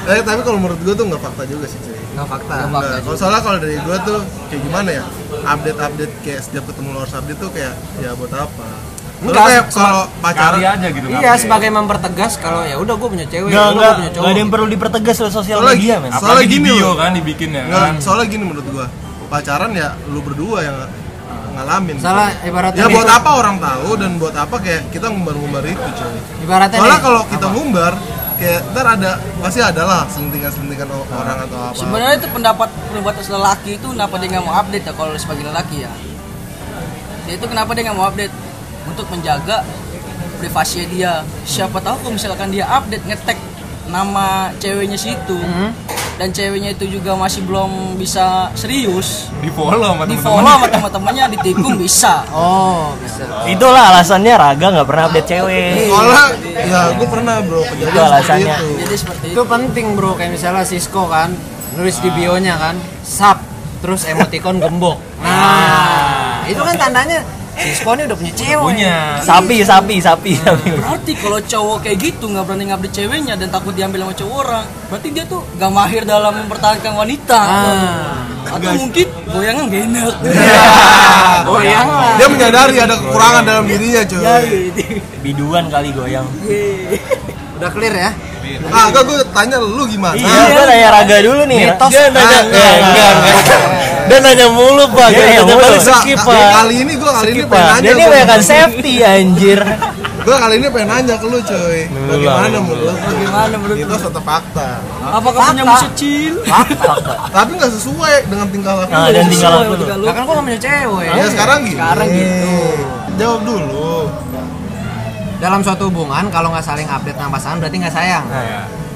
Eh, tapi kalau menurut gue tuh nggak fakta juga sih cuy Enggak fakta. Nggak fakta Nah, kalau soalnya kalau dari gue tuh kayak gimana ya update-update kayak setiap ketemu lu harus update tuh kayak ya buat apa Enggak, kayak kalau pacaran aja gitu Iya, update. sebagai mempertegas kalau ya udah gue punya cewek, Enggak, udah enggak. punya cowok. Enggak ada yang perlu dipertegas lo sosial Soalnya media, men. Soalnya Apalagi di gini bio loh. kan dibikinnya Nggak, kan. soalnya gini menurut gua pacaran ya lu berdua yang ngalamin. Salah ibaratnya ya buat gitu. apa orang tahu dan buat apa kayak kita ngumbar-ngumbar itu coy. Ibaratnya soalnya kalau kita ngumbar kayak ntar ada pasti ada lah selentingan-selentingan orang atau apa. Sebenarnya itu pendapat pendapat lelaki itu kenapa dia nggak mau update ya kalau sebagai lelaki ya? Dia itu kenapa dia nggak mau update? Untuk menjaga privasi dia. Siapa tahu kalau misalkan dia update ngetek nama ceweknya situ dan ceweknya itu juga masih belum bisa serius. Di follow sama di follow sama teman-temannya ditikung bisa. Oh, bisa. Itulah alasannya Raga nggak pernah update cewek. soalnya ya gua pernah bro. Kejadian Itu seperti alasannya. itu. Jadi seperti itu Itu. penting, Bro. Kayak misalnya Cisco kan, nulis di bio-nya kan, sub, terus emoticon gembok. Nah, itu kan tandanya Cisco ini udah punya cewek. Punya. Sapi, sapi, sapi, sapi. Berarti kalau cowok kayak gitu nggak berani ngupdate ceweknya dan takut diambil sama cowok orang, berarti dia tuh gak mahir dalam mempertahankan wanita. Ah. Atau mungkin goyangan gak enak. Oh iya lah. dia menyadari ada kekurangan dalam dirinya Ya, coy Biduan kali goyang. Udah clear ya? Ah enggak gua tanya lu gimana Iya, gua nanya Raga dulu nih. Mitos. dia nanya Ah, enggak enggak enggak dia nanya mulu pak Dia nanya mulu. balik Enggak, skip pak kali ini gua kali ini pengen Pak. nanya Dia ini gua. banyak kan safety anjir. Gua kali ini pengen nanya ke lu coy Bagaimana menurut lu? Bagaimana menurut Itu suatu fakta Apakah punya musuh kecil? Tapi nggak sesuai dengan tingkah laku Nah, lu. dan tingkah lu. Lah kan gua gak punya cewek. Ya sekarang gitu Sekarang gitu. Jawab dulu Dalam suatu hubungan kalau nggak saling update sama pasangan berarti nggak sayang.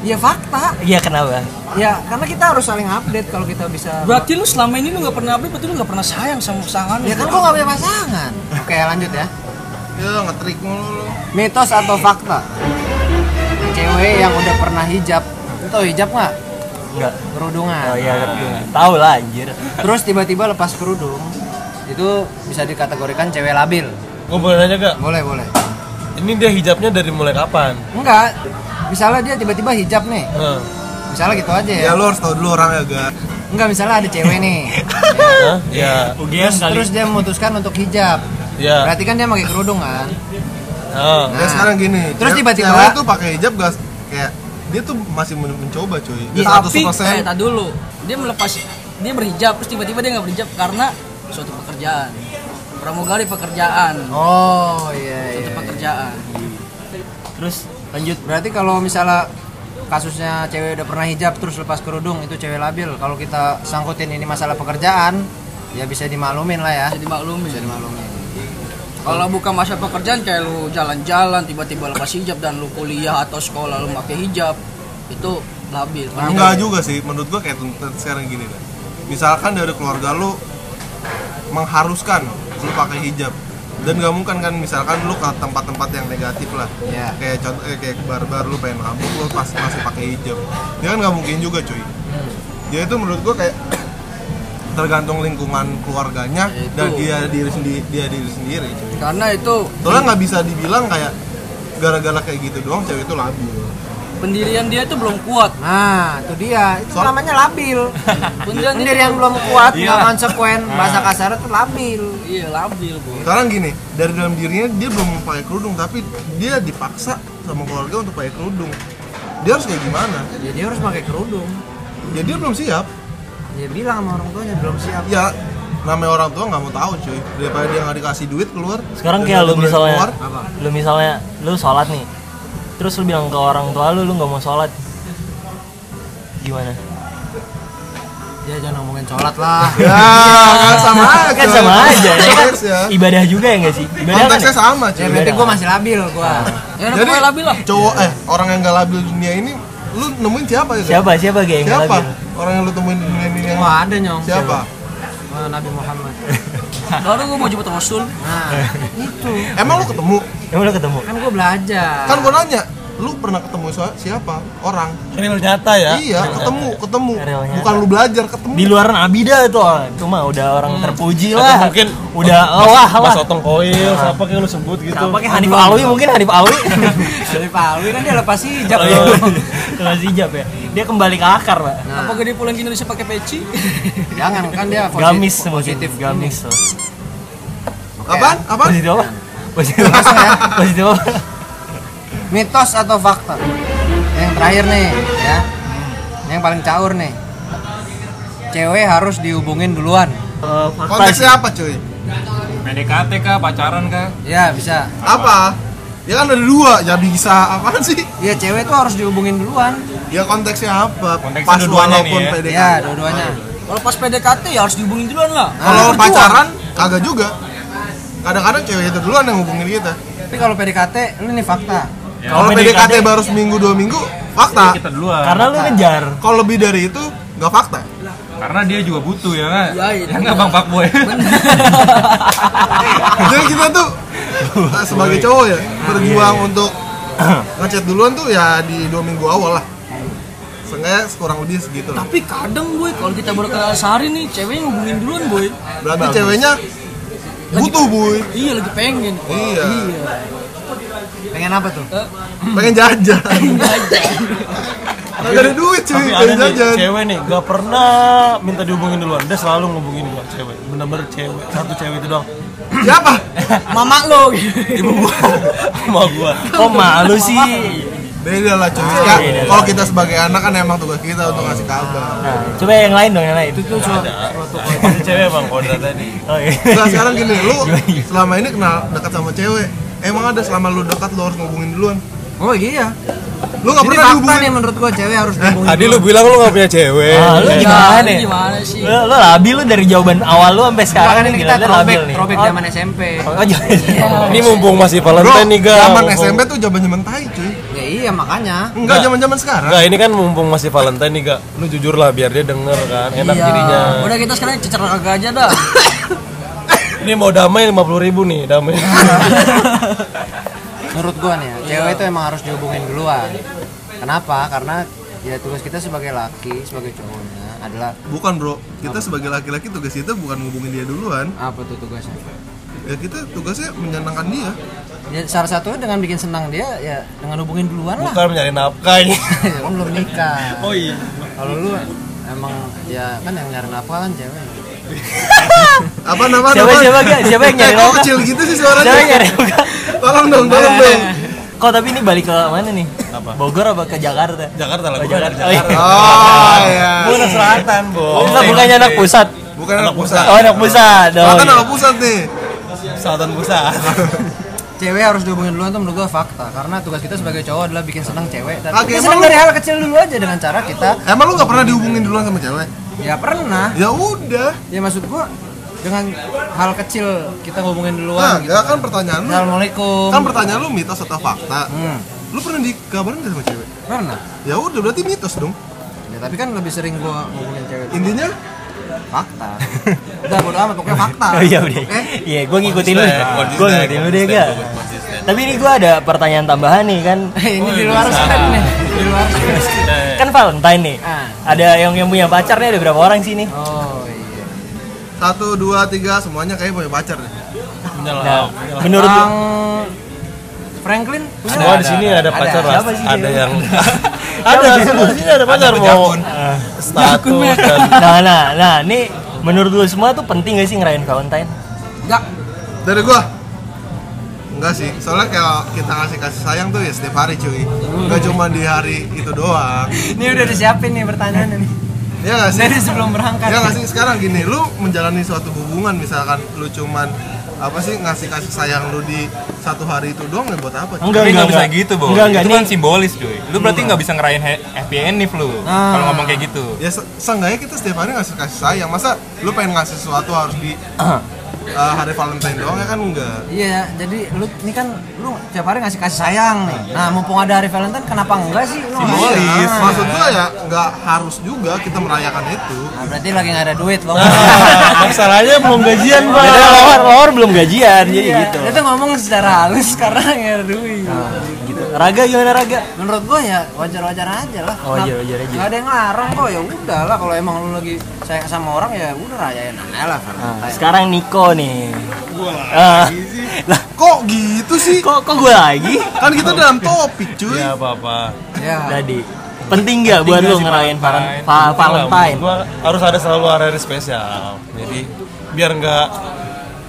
Iya fakta. Iya kenapa? Ya karena kita harus saling update kalau kita bisa. Berarti lu selama ini lu gak pernah update, berarti lu gak pernah sayang sama pasangan. Ya kan gua nggak punya pasangan. Oke lanjut ya. Ya ngetrik mulu lu Mitos atau fakta? Cewek yang udah pernah hijab, lu tau hijab nggak? Enggak. Kerudungan. Oh iya, tahu lah anjir. Terus tiba-tiba lepas kerudung, itu bisa dikategorikan cewek labil. gue boleh nanya gak Boleh boleh. Ini dia hijabnya dari mulai kapan Enggak. Misalnya dia tiba-tiba hijab nih. Hah? Misalnya gitu aja ya. Ya lu harus tahu dulu orangnya gak Enggak, misalnya ada cewek nih. Hah? ya UGM kali. Terus dia memutuskan untuk hijab. ya Berarti kan dia pakai kerudung kan? Ah. Ya sekarang gini Terus tiba-tiba- Cewek tuh pakai hijab gak Kayak Dia tuh masih men- mencoba cuy Dia Tapi, 100% eh, tak dulu. Dia melepas, dia berhijab, terus tiba-tiba dia nggak berhijab karena suatu pekerjaan. Pramugari pekerjaan, Oh iya iya. suatu pekerjaan. Terus lanjut. Berarti kalau misalnya kasusnya cewek udah pernah hijab terus lepas kerudung itu cewek labil kalau kita sangkutin ini masalah pekerjaan ya bisa dimaklumin lah ya Jadi maklumin. bisa dimaklumin Kalau bukan masa pekerjaan kayak lu jalan-jalan tiba-tiba lepas hijab dan lu kuliah atau sekolah lu pakai hijab itu labil. Enggak juga sih, menurut gua kayak tuntutan sekarang gini kan. Misalkan dari keluarga lu mengharuskan lu pakai hijab dan nggak mungkin kan misalkan lu ke tempat-tempat yang negatif lah. Iya. kayak contoh eh, kayak barbar lu pengen mabuk lu pasti masih pakai hijab. Dia kan nggak mungkin juga cuy. Dia itu menurut gua kayak tergantung lingkungan keluarganya Ya, itu. dan dia diri sendiri dia diri sendiri. Cuy Karena itu soalnya nggak bisa dibilang kayak gara-gara kayak gitu doang cewek itu labil pendirian dia itu belum kuat. nah itu dia. Itu Soal- namanya labil. Pendirian pendirian belum kuat Iya. nggak konsekuen. Bahasa kasar itu labil. Iya labil bu. sekarang gini dari dalam dirinya dia belum pakai kerudung tapi dia dipaksa sama keluarga untuk pakai kerudung. Dia harus kayak gimana? Ya dia harus pakai kerudung. Ya dia belum siap. Dia bilang sama orang tuanya belum siap. Ya namanya orang tua nggak mau tahu cuy. Daripada dia nggak dikasih duit keluar Sekarang kayak lu misalnya keluar, lu misalnya lu sholat nih. Terus lu bilang ke orang tua lu lu nggak mau sholat. Gimana? ya jangan ngomongin sholat lah. Ya kan sama aja. Kan sama aja ya. konteksnya Ibadah juga ya nggak sih? Ibadah kan konteksnya sama ya cuy berarti gue masih labil gue Ya jadi labil lah. cowok eh orang yang nggak labil dunia ini lu nemuin siapa ya siapa? Siapa nggak siapa? labil? orang yang lu temuin di dunia ini? Yang wah ada nyong. Siapa? Wah, Nabi Muhammad. Baru gue mau jemput Rasul. nah itu. Emang lu ketemu Yang udah ketemu. kan gue belajar kan gua nanya lu pernah ketemu si- siapa orang real nyata ya iya ketemu ketemu Realnya. bukan lu belajar ketemu Di luar Abida itu, itu mah udah orang terpuji Atau lah. mungkin udah oh, wah Mas. Otong Koil siapa kayak lu sebut gitu Siapa kayak Hanif Alwi mungkin Hanif Alwi. Pak Alwi kan dia lepas hijab Oh, ya iya. Kelas hijab ya. Dia kembali ke akar, Pak. nah, Apa gede pulang ke Indonesia pakai peci? jangan kan dia positif, Gamis positif gamis. tuh. apaan apaan Positif apa? Positif apa? Positif apa? mitos atau fakta? Yang terakhir nih ya. Yang paling caur nih. Cewek harus dihubungin duluan. Eh, fakta sih. konteksnya apa cuy? PDKT kah, pacaran kah? ya bisa. Apa? Ya kan ada dua ya bisa. Apaan sih? Ya cewek tuh harus dihubungin duluan. Ya konteksnya apa? Konteksnya pas dua-duanya walaupun nih ya. PDKT ya dua-duanya. Kalau pas PDKT ya harus dihubungin duluan lah. kalau Berjuang. pacaran kagak juga kadang-kadang cewek itu duluan yang hubungin kita tapi kalau PDKT ini nih fakta kalau PDKT PDKT baru seminggu dua minggu fakta Kita duluan. Karena lu ngejar. kalau lebih dari itu nggak fakta Karena dia juga butuh ya kan? Ya, Ya nggak bang Pak Boy. jadi kita tuh sebagai cowok ya berjuang untuk ngechat duluan tuh ya di dua minggu awal lah Seenggaknya kurang lebih segitu lah. Tapi kadang boy kalau kita baru kenal sehari nih ceweknya ngubungin duluan boy. Berarti ceweknya butuh boy. Iya lagi pengen. Iya. pengen apa tuh? Pengen jajan. Gak ada duit cuy, tapi ada pengen nih jajan. cewek nih gak pernah minta dihubungin duluan. Dia selalu ngubungin gua cewek. Bener-bener cewek satu cewek itu doang. Siapa? Mama lo. ibu gua. Sama gua. Kok malu sih? Beda lah cuy. Ya, Kalau kita sebagai anak kan emang tugas kita untuk ngasih kabar. Nah, coba yang lain dong yang lain. Itu tuh Ada cewek bang kodra tadi. Oh iya. Nah sekarang gini, lu selama ini kenal dekat sama cewek? Emang ada selama lu dekat lu harus ngubungin duluan? Oh iya. Lu gak pernah fakta dihubungin? nih menurut gua cewek harus dihubungin tadi lu bilang lu gak punya cewek. Ah, lu gimana? Ini gimana sih? Lu, lu labil lu dari jawaban awal lu sampai sekarang nih ini gila kita lu throwback, labil nih. throwback Oh, zaman SMP Oh, jangan. ini mumpung masih Valentine nih ga zaman SMP tuh zaman zaman tai cuy iya makanya Enggak zaman zaman sekarang Enggak, ini kan mumpung masih Valentine nih, Gak. Lu jujur lah biar dia denger kan, enak Iya. jadinya. Udah kita sekarang cecer kagak aja dah. Ini mau damai 50 ribu nih, damai. menurut gua nih ya cewek itu emang harus dihubungin duluan kenapa karena ya tugas kita sebagai laki sebagai cowoknya adalah Bukan bro, kita sebagai laki-laki tugas kita bukan ngubungin dia duluan apa tuh tugasnya Ya kita tugasnya menyenangkan dia ya salah satunya dengan bikin senang dia ya dengan hubungin duluan lah Bukan mencari nafkah ini. Ya kan belum nikah Oh iya. kalau lu emang ya kan yang nyari nafkah kan cewek Apa nama Siapa siapa gak? Siapa yang nyari kok nafkah? kecil gitu sih Siapa yang suaranya nyari nafkah? Tolong dong, tolong dong Kok tapi ini balik ke mana nih? Apa? Bogor apa ke Jakarta? Jakarta lah, Oh, Jakarta. Oh, iya. Jakarta. Oh iya Gua anak selatan, Bo. Oh, bukannya anak pusat. Bukan anak pusat Oh, anak pusat. Oh, Selatan anak pusat nih Selatan pusat. cewek harus dihubungin duluan tuh menurut gua fakta karena tugas kita sebagai cowok adalah bikin senang cewek dan Oke, emang senang dari hal kecil dulu aja dengan cara kita Emang lu gak pernah dihubungin duluan sama cewek? ya pernah Ya udah. ya maksud gua dengan hal kecil kita ngomongin Nah, duluan gitu enggak kan pertanyaan lu. Assalamualaikum Kan pertanyaan lu mitos atau fakta? Hmm, Lu pernah dikabarin gak sama cewek? pernah Ya udah berarti mitos dong. ya tapi kan lebih sering gua ngomongin cewek Intinya fakta udah bodo amat pokoknya fakta Oh iya udah. Oke? Iya, gue ngikutin lu. Gue ngikutin lu deh, gak? Tapi ini gue ada pertanyaan tambahan nih kan. ini di luar kan nih di luar Kan Valentine nih. Ah. Ada yang yang punya pacar nih ada berapa orang sih nih? oh iya satu dua tiga semuanya kayak punya pacar deh. Lah, Nah, lah. menurut Franklin punya Semua di sini ada. pacar sih Ada dia? yang ada di sini? ada pacar mau status dan Nah, nah, nah, nih menurut lu semua tuh penting gak sih ngerayain Valentine? enggak Dari gua? Enggak sih, soalnya kalau kita ngasih kasih sayang tuh ya setiap hari cuy. Enggak cuma di hari itu doang. Ini udah disiapin nih pertanyaannya nih. Ya nggak sih? dari sebelum berangkat. Ya nggak sih, sekarang gini, lu menjalani suatu hubungan misalkan lu cuman apa sih ngasih kasih sayang lu di satu hari itu doang ya buat apa? cuy? Enggak, Tapi enggak, nggak bisa enggak. gitu, Bo. Enggak, enggak, Itu nih. kan simbolis, cuy. Lu berarti nggak bisa ngerayain happy ending lu. Ah. Kalau ngomong kayak gitu. Ya se- seenggaknya kita setiap hari ngasih kasih sayang Masa lu pengen ngasih sesuatu harus di uh, hari Valentine doang ya kan enggak Iya, jadi lu ini kan lu tiap hari ngasih kasih sayang nih. Nah, mumpung ada hari Valentine kenapa enggak sih lu Simbolis? Nah, maksud gua ya nggak harus juga kita merayakan itu Nah, berarti lagi nggak ada duit lo. Nah, masalahnya belum gajian pak lawar, lawar belum gajian jadi Iya, gitu. Itu ngomong secara halus karena nggak ada duit. gitu. Raga gimana Raga? Menurut gua ya wajar-wajar aja lah. Oh, wajar-wajar aja. Nggak ada yang larang kok ya udah lah kalau emang lu lagi sayang sama orang ya udah rayain aja lah Nah, sekarang Niko nih. Ah, lah, Kok gitu sih? kok kok gue lagi? Kan kita dalam topik cuy ya apa apa Ya. Tadi penting gak buat lu ngerayain Valentine? Va- Valentine? gua harus ada selalu hari-hari spesial jadi biar nggak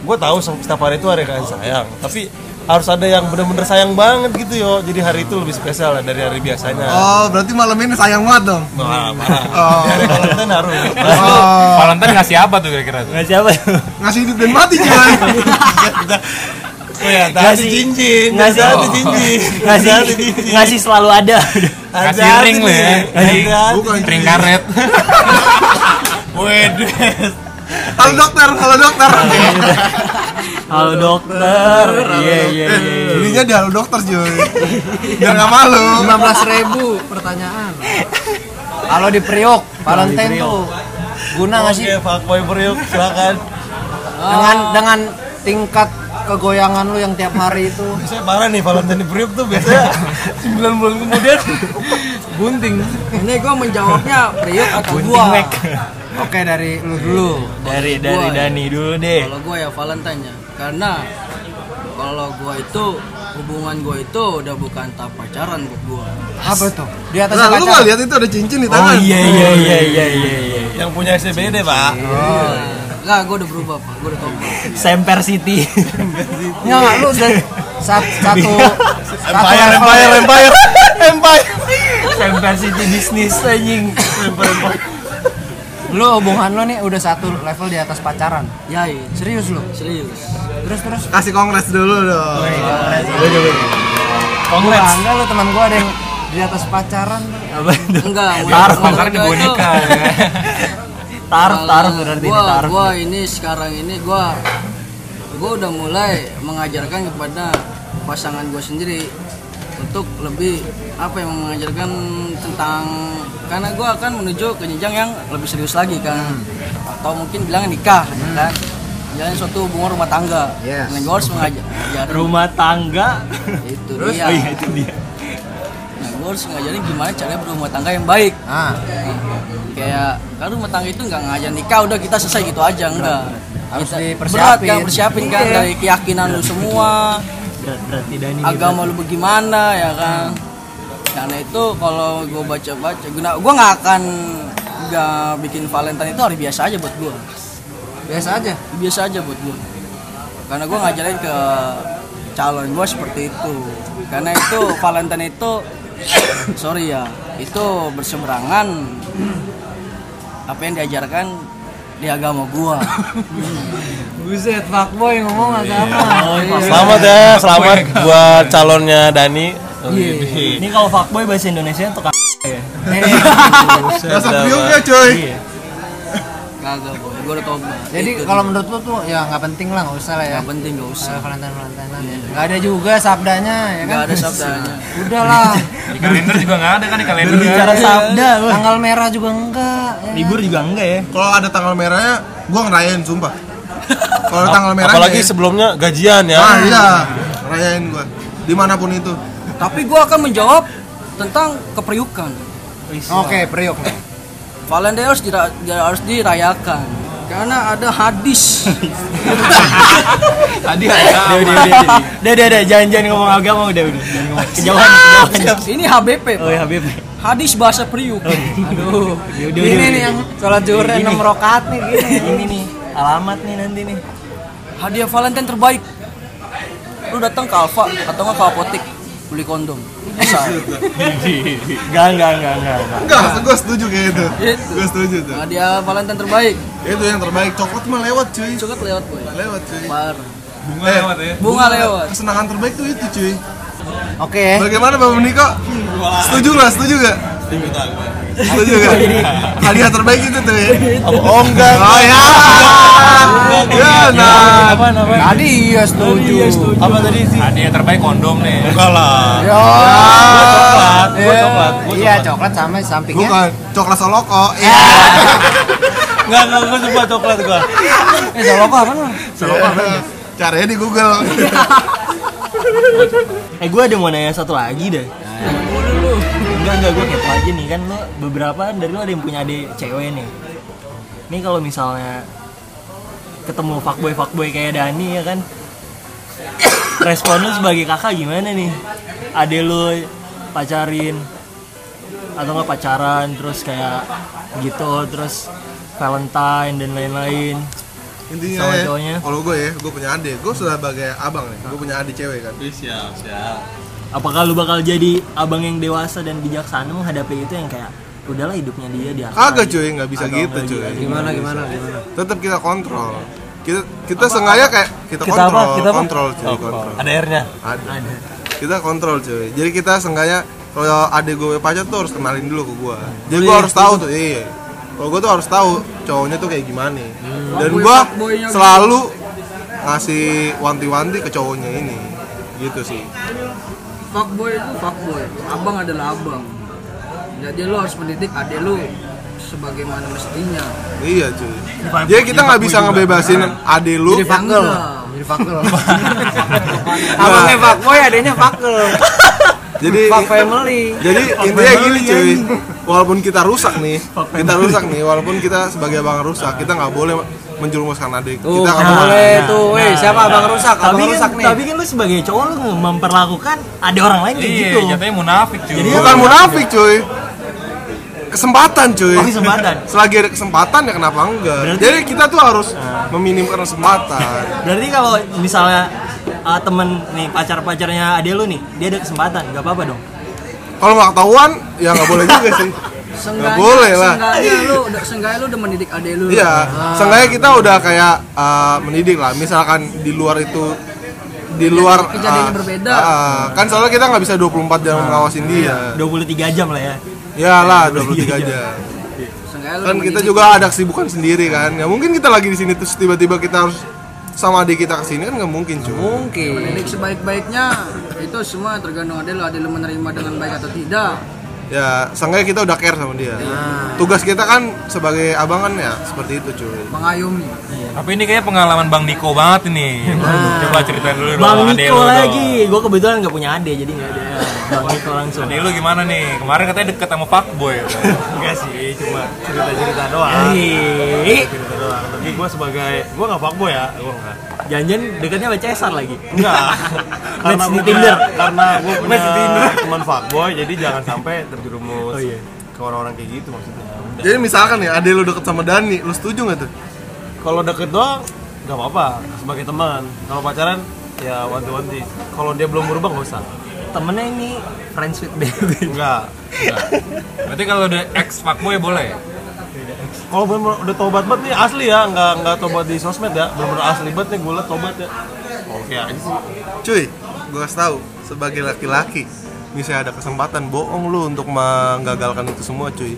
gue tahu setiap hari itu hari kasih sayang tapi harus ada yang bener-bener sayang banget gitu yo jadi hari itu lebih spesial lah dari hari biasanya Oh berarti malam ini sayang banget dong Wah, parah. Oh. Hari Valentine harus. Oh, Valentine ngasih apa tuh kira-kira? tuh? Nggak siapa? ngasih hidup dan mati cuy Oh ya, tadi cincin. ngasih Hati cincin. ngasih Hati cincin. ngasih selalu ada. Ngasih ring lu ya. cincin. Ring. Hati Bukan Ring karet. Wedes. Halo dokter, halo dokter Halo dokter. Iya iya Eh, iya. belinya di halo dokter cuy Biar gak malu 15 ribu pertanyaan. Kalau di Priok, Valentine tuh guna nggak sih Oke, fuckboy Priuk, silakan. dengan dengan tingkat kegoyangan lu yang tiap hari itu Biasanya parah nih Valentine di Priuk tuh biasanya 9 bulan kemudian bunting. Ini gua menjawabnya Priuk atau gua. Oke dari lu dulu. Dari dari Gua ya. Dani dulu deh. Kalau gua ya Valentine ya. Karena kalau gua itu hubungan gua itu udah bukan tahap pacaran buat gua. Apa tuh? Di atas Nah lu kaca. gak lihat itu ada cincin di Oh tangan iya iya iya iya iya iya. yang punya SCBD, Pak. Enggak, gua udah berubah, Pak. Gua udah tobat. Semper City. Enggak, enggak lu udah satu satu satu Empire. Empire, Empire. Empire. Semper City bisnis anjing. Lu hubungan lu nih udah satu level di atas pacaran. Ya, iya. Serius lu? serius. Terus terus. Kasih kongres dulu dong Gua enggak lu teman gua ada yang di atas pacaran. Apa itu? Enggak, Taruh menurut kemarin di boneka. Taruh taruh berarti ini gua, taruh. gua ini sekarang ini gua gua udah mulai mengajarkan kepada pasangan gua sendiri untuk lebih apa yang mengajarkan tentang karena gua akan menuju ke jenjang yang lebih serius lagi kan. Atau mungkin bilang nikah ya kan. Jalan suatu hubungan rumah tangga. Yes. nah, gua harus mengajar. Rumah tangga. itu Terus? dia. Oh iya itu dia. nah, gua harus ngajarin gimana caranya berumah tangga yang baik. Nah, kayak kan rumah tangga itu nggak ngajak nikah udah kita selesai gitu aja enggak. Harus Kita- dipersiapin. berat kan persiapin kan Iya. dari keyakinan lu semua Berat berarti Dani. nih, agama lu bagaimana ya kan? Karena itu kalau gue baca baca guna gue nggak akan nggak bikin Valentine itu hari biasa aja buat gue biasa aja. biasa aja buat gue karena gue ngajarin ke calon gue seperti itu. Karena itu Valentine itu sorry ya itu berseberangan. Apa yang diajarkan di agama gua. Buset, fuckboy ngomong agama. Iya. Selamat ya, selamat buat calonnya Dani. Iya. Ini kalau fuckboy bahasa Indonesia untuk ya. Dasar juga coy. Iya. Kagak gua udah tobat. Jadi kalau menurut lu tuh ya nggak penting lah, nggak usah lah ya. nggak penting nggak usah. Usah Valentine Valentinean ya. Nggak ada juga sabdanya ya kan. Nggak ada sabdanya. Udah lah. Di kalender juga nggak ada kan di kalender. Berbicara sabda, wah. Tanggal merah juga enggak. ya kan? libur juga enggak ya. Kalau ada tanggal merahnya, gua ngerayain sumpah. Kalau tanggal merahnya, Apalagi sebelumnya gajian ya. ah iya, ngerayain gua. Di mana pun itu. Tapi gua akan menjawab tentang keperiukan. Oke, priok nih. Valentine harus, dira- dira- harus dirayakan karena ada hadis Tadi ada. Udah, udah, udah, udah. Udah, udah, udah, jangan jangan ngomong agama udah, udah. Kejauhan, kejauhan. ini HBP Oh ya Habib. hadis bahasa priuk Aduh. Udah, udah, Ini nih yang sholat zuhur Ini. 6 rakaat nih gini. Ini nih, alamat nih nanti nih. hadiah Valentine terbaik lu datang ke Alfa atau nggak ke apotek beli kondom bisa Enggak, enggak, enggak, enggak. enggak. Enggak, gua setuju kayak itu. Itu. Gua setuju tuh. hadiah Valentine terbaik Itu yang terbaik. Coklat mah lewat cuy. coklat lewat boy Lewat cuy. parah Bunga Eh, lewat ya. bunga lewat Kesenangan terbaik tuh itu cuy. Oke. Bagaimana Bang Niko? Setuju nggak? Setuju nggak? Setuju nggak? Hadiah terbaik itu tuh ya. Oh enggak. Oh ya. Ya, nah. Tadi iya setuju. Apa tadi sih? Hadiah terbaik kondom nih. Enggak lah. Yo. coklat, gua Iya. coklat, Iya, coklat sama sampingnya. Bukan coklat soloko. Iya. Enggak, enggak, gua suka coklat gua. Eh, Soloko apa lu? Soloko apa? Caranya di Google. Eh gue ada mau nanya satu lagi deh. Enggak enggak gue kepo aja nih kan lo beberapa dari lo ada yang punya adik cewek nih. Nih kalau misalnya ketemu fuckboy fuckboy kayak Dani ya kan. Respon lu sebagai kakak gimana nih? Ade lu pacarin atau nggak pacaran terus kayak gitu terus Valentine dan lain-lain. Intinya Sama ya, cowoknya. kalau gue ya, gue punya adik. Gue sebagai abang nih. Gue punya adik cewek kan. Siap, siap. Apakah lu bakal jadi abang yang dewasa dan bijaksana menghadapi itu yang kayak udahlah hidupnya dia dia Kagak cuy, nggak bisa Atau gitu cuy. gitu. Gimana gimana gimana? Tetap kita kontrol. Kita kita sengaja kayak kita, Kita apa? kontrol, Kita apa? kontrol cuy, Oh, kontrol. Ada airnya. Ada. Kita kontrol cuy. Jadi kita sengaja kalau adik gue pacar tuh harus kenalin dulu ke gue. Jadi gue harus tahu tuh, iya. Kalau gue tuh harus tahu cowoknya tuh kayak gimana. Dan Fuckboy- gue selalu ngasih wanti-wanti ke cowoknya ini. Gitu sih. Fuckboy itu fuckboy abang adalah abang jadi lu harus mendidik adik lu sebagaimana mestinya Iya cuy. Jadi kita nggak bisa ngebebasin adik lu. Jadi fakel. Jadi fakel. Abangnya fuckboy, adanya fakel. Jadi Fuck family. Jadi intinya gini cuy, walaupun kita rusak nih, kita rusak nih, walaupun kita sebagai abang rusak, kita nggak boleh menjerumuskan adik. Tuh, kita nggak nggak boleh Nah, tuh. Weh, nah, siapa abang rusak? Abang tapi rusak kan, nih. tapi kan lu sebagai cowok lu memperlakukan ada orang lain kayak Iya, gitu jatuhnya munafik cuy. Jadi Bukan munafik cuy, kesempatan cuy. Oh, kesempatan. Selagi ada kesempatan ya kenapa enggak? Berarti- Jadi kita tuh harus meminimkan kesempatan. berarti kalau misalnya uh, temen nih pacar-pacarnya ade lu nih dia ada kesempatan nggak apa-apa dong Kalau nggak ketahuan, ya nggak boleh juga sih. Nggak boleh lah. Seenggaknya lu udah seenggaknya lu udah mendidik adik lu. Iya, seenggaknya kita udah kayak uh, mendidik lah. Misalkan di luar itu di luar kejadiannya uh, berbeda. uh, kan soalnya kita nggak bisa 24 jam ngawasin dia. 23 jam lah ya Ya lah 23 jam. Lu Kan kita juga ada kesibukan sendiri kan. Ya mungkin kita lagi di sini terus tiba-tiba kita harus sama adik kita ke sini kan nggak mungkin cuy. Mungkin. mendidik sebaik-baiknya itu semua tergantung adik lu, adik lu menerima dengan baik atau tidak. Ya, seenggaknya kita udah care sama dia. Tugas kita kan sebagai abang kan ya seperti itu cuy. Mengayomi. Tapi ini kayak pengalaman Bang Niko banget ini. Coba ceritain dulu dong Bang adek Niko dong. lagi gue kebetulan nggak punya ade jadi nggak ada Bang Niko langsung Adek lu gimana nih? Kemarin katanya deket sama fuckboy. Enggak sih, cuma cerita-cerita doang. Ih, Cerita doang. Tapi gue sebagai gue nggak fuckboy ya, gue nggak. Janjian dekatnya sama Cesar lagi Enggak. karena gue Tinder. punya, karena gue punya teman fuckboy, jadi jangan sampai terjerumus Oh, iya. ke orang-orang kayak gitu maksudnya. Udah. Jadi misalkan ya adik lu deket sama Dani, lu setuju nggak tuh? Kalau deket doang, nggak apa-apa sebagai teman. Kalau pacaran, ya wanti-wanti. Kalau dia belum berubah nggak usah. temennya ini friends with benefit Enggak. Berarti kalau udah ex fuckboy boleh? Kalau bener udah tobat banget nih asli ya. Nggak nggak tobat di sosmed ya. Bener-bener asli banget nih gue liat tobat ya. Oke aja sih. Cuy, gue kasih tahu sebagai laki-laki misalnya ada kesempatan bohong lu untuk menggagalkan itu semua cuy.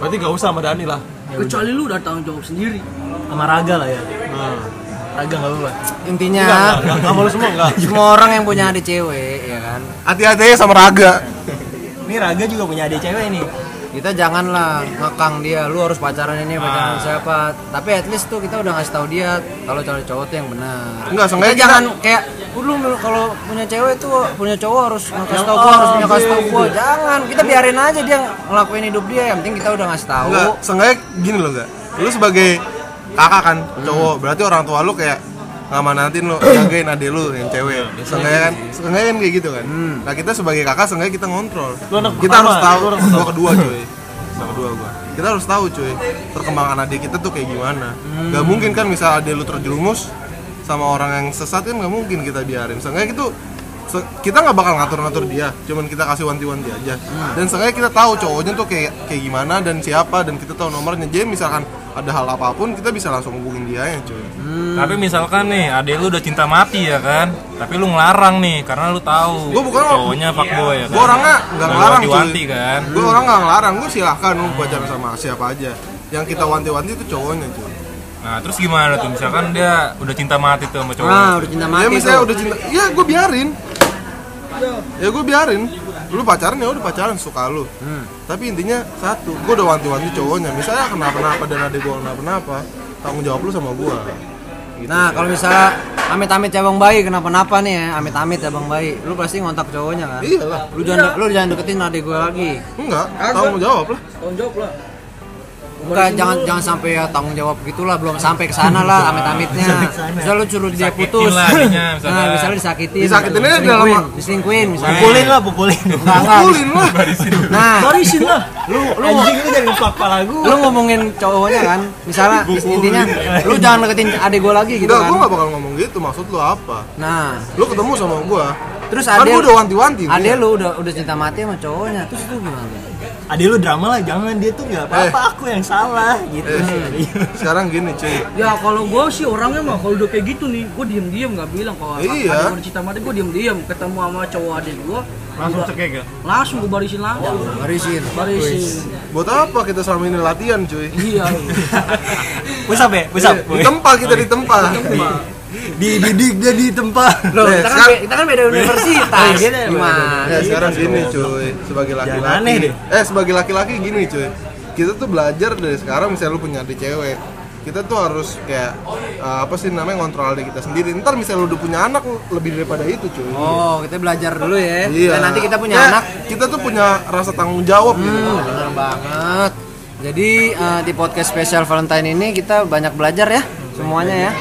Berarti nggak usah sama Dani lah. Kecuali lu udah tanggung jawab sendiri. Sama raga lah ya. Raga nggak apa intinya Enggak, enggak, enggak, sama lu semua enggak semua orang yang punya adik cewek ya kan? Hati-hati sama raga. Ini raga juga punya adik cewek nih kita janganlah ngekang dia. Lu harus pacaran ini pacaran siapa. Tapi at least tuh kita udah ngasih tahu dia kalau cowok cowok tuh yang benar. Enggak, kita seenggaknya jangan kayak lu kalau punya cewek tuh punya cowok harus ngasih tahu gua harus punya kasih tahu gua. jangan. Kita biarin aja dia ngelakuin hidup dia. Yang penting kita udah ngasih tahu. Enggak seenggaknya gini loh enggak lu sebagai kakak kan cowok berarti orang tua lu kayak ngamanatin lu jagain adek lu yang cewek. Seenggaknya kan seenggaknya kan kayak gitu kan. Nah kita sebagai kakak seenggaknya kita ngontrol. Lu anak kita pertama, harus tahu anak gua kedua cuy. Gua kedua gua. Kita harus tahu cuy perkembangan adik kita tuh kayak gimana. Gak mungkin kan misal adek lu terjerumus sama orang yang sesat kan nggak mungkin kita biarin. Seenggaknya itu se- kita nggak bakal ngatur-ngatur dia cuman kita kasih wanti-wanti aja. Dan seenggaknya kita tahu cowoknya tuh kayak kayak gimana dan siapa dan kita tahu nomornya. Jadi misalkan ada hal apa pun kita bisa langsung hubungin dia ya cuy Tapi misalkan nih, adek lu udah cinta mati ya kan? Tapi lu ngelarang nih karena lu tahu Gua bukan cowoknya fuckboy ya kan. gue orangnya nggak ngelarang cuy wanti-wanti kan. gue orang nggak ngelarang gue silahkan lu pacaran sama siapa aja yang kita wanti-wanti itu cowoknya cuy Nah, terus gimana tuh? Misalkan dia udah cinta mati tuh sama cowoknya. nah udah cinta ya mati misalnya tuh udah cinta ya gue biarin ya gue biarin lu pacaran ya udah pacaran suka lu. Tapi intinya satu gue udah wanti-wanti cowoknya. Misalnya kenapa-napa dan ada gue kenapa-napa tanggung jawab lu sama gue gitu. Nah, kalau misalnya amit-amit ya Bang Bayi kenapa-napa nih ya, amit-amit ya Bang Bayi, lu pasti ngontak cowoknya kan? iyalah. Lu jangan lu jangan deketin adik gue lagi. enggak tanggung jawab lah. Tanggung jawab lah Enggak, jangan jangan sampai ya tanggung jawab gitulah, belum sampai ke sana lah amit-amitnya. Misal lu suruh dia Disakitin putus. lah misalkan. Nah, misalnya disakitin. Disakitinnya diselingkuhin, dalam- diselingkuhin misalnya. pukulin lah pukulin Enggak, enggak. Pukulin lah Nah, barisin lah lu lu anjing itu dari kepala kepala gua lu ngomongin cowoknya kan misalnya intinya lu jangan deketin adik gue lagi gitu enggak gue kan gak bakal ngomong gitu maksud lu apa nah lu ketemu sama gue terus kan adek gue udah wanti-wanti nih. adek lu udah udah cinta mati sama cowoknya terus lu gimana adik lu drama lah jangan. Dia tuh nggak apa-apa aku yang salah gitu. Eh, sekarang gini cuy. Ya kalau gue sih orangnya mah kalau udah kayak gitu nih gue diem diem nggak bilang kalau Iya. ada gue cinta mati gue diem diem ketemu sama cowok adik gue langsung cekek ya langsung gue barisin langsung barisin. Barisin. Buat apa kita selama ini latihan cuy? Iya. Pusap ya pusap di tempat kita di tempat dididik dia di tempat Loh, Eh, kita, kan, sekarang- be- kita kan beda universitas. Iya, Gimana? Ya sekarang gini cuy, sebagai laki-laki. Eh sebagai laki-laki gini cuy. Kita tuh belajar dari sekarang misalnya lu punya adik cewek. Kita tuh harus kayak eh, apa sih namanya ngontrol adik kita sendiri. Ntar misalnya lu udah punya anak lebih daripada itu cuy. Oh, kita belajar dulu ya. Iya. Dan nanti kita punya Ya, anak. Kita tuh punya rasa tanggung jawab gitu. Hmm, bener banget. Jadi eh, di podcast spesial Valentine ini kita banyak belajar ya semuanya ya.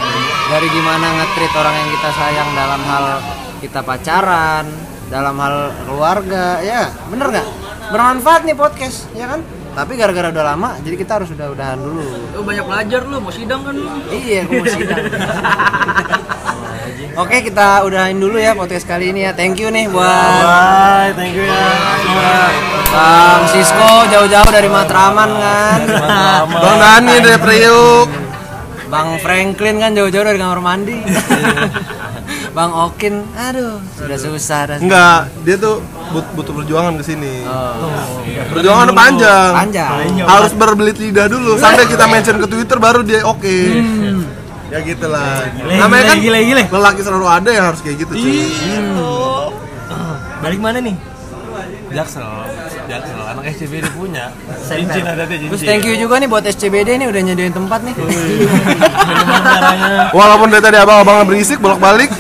Dari gimana nge-treat orang yang kita sayang dalam hal kita pacaran, dalam hal keluarga, ya bener nggak? Bermanfaat nih podcast, ya kan? Tapi gara-gara udah lama, jadi kita harus udah udahan dulu. lu banyak belajar lu mau sidang kan lu Iya, aku mau sidang. Oke, kita udahin dulu ya podcast kali ini ya. Thank you nih buat bye thank you ya Bang Sisko jauh-jauh dari Matraman kan. Bang Dani dari Priuk. Bang Franklin kan jauh-jauh dari kamar mandi. Bang Okin, aduh, sudah susah dah. Enggak, dia tuh but- butuh perjuangan ke sini. Oh, Perjuangan udah panjang. panjang. Harus berbelit lidah dulu sampai kita mention ke Twitter baru dia oke. Ya gitulah. Namanya kan gile, gile. lelaki selalu ada yang harus kayak gitu cuy. balik mana nih jaksel jaksel anak SCBD punya cincin ada tuh Terus cincin thank you juga nih buat SCBD nih udah nyediain tempat nih. Walaupun dari tadi abang-abang berisik bolak-balik.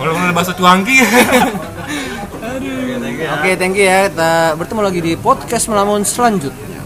Walaupun ada bakso cuangki. Oke, thank you ya. Kita bertemu lagi di podcast melamun selanjutnya.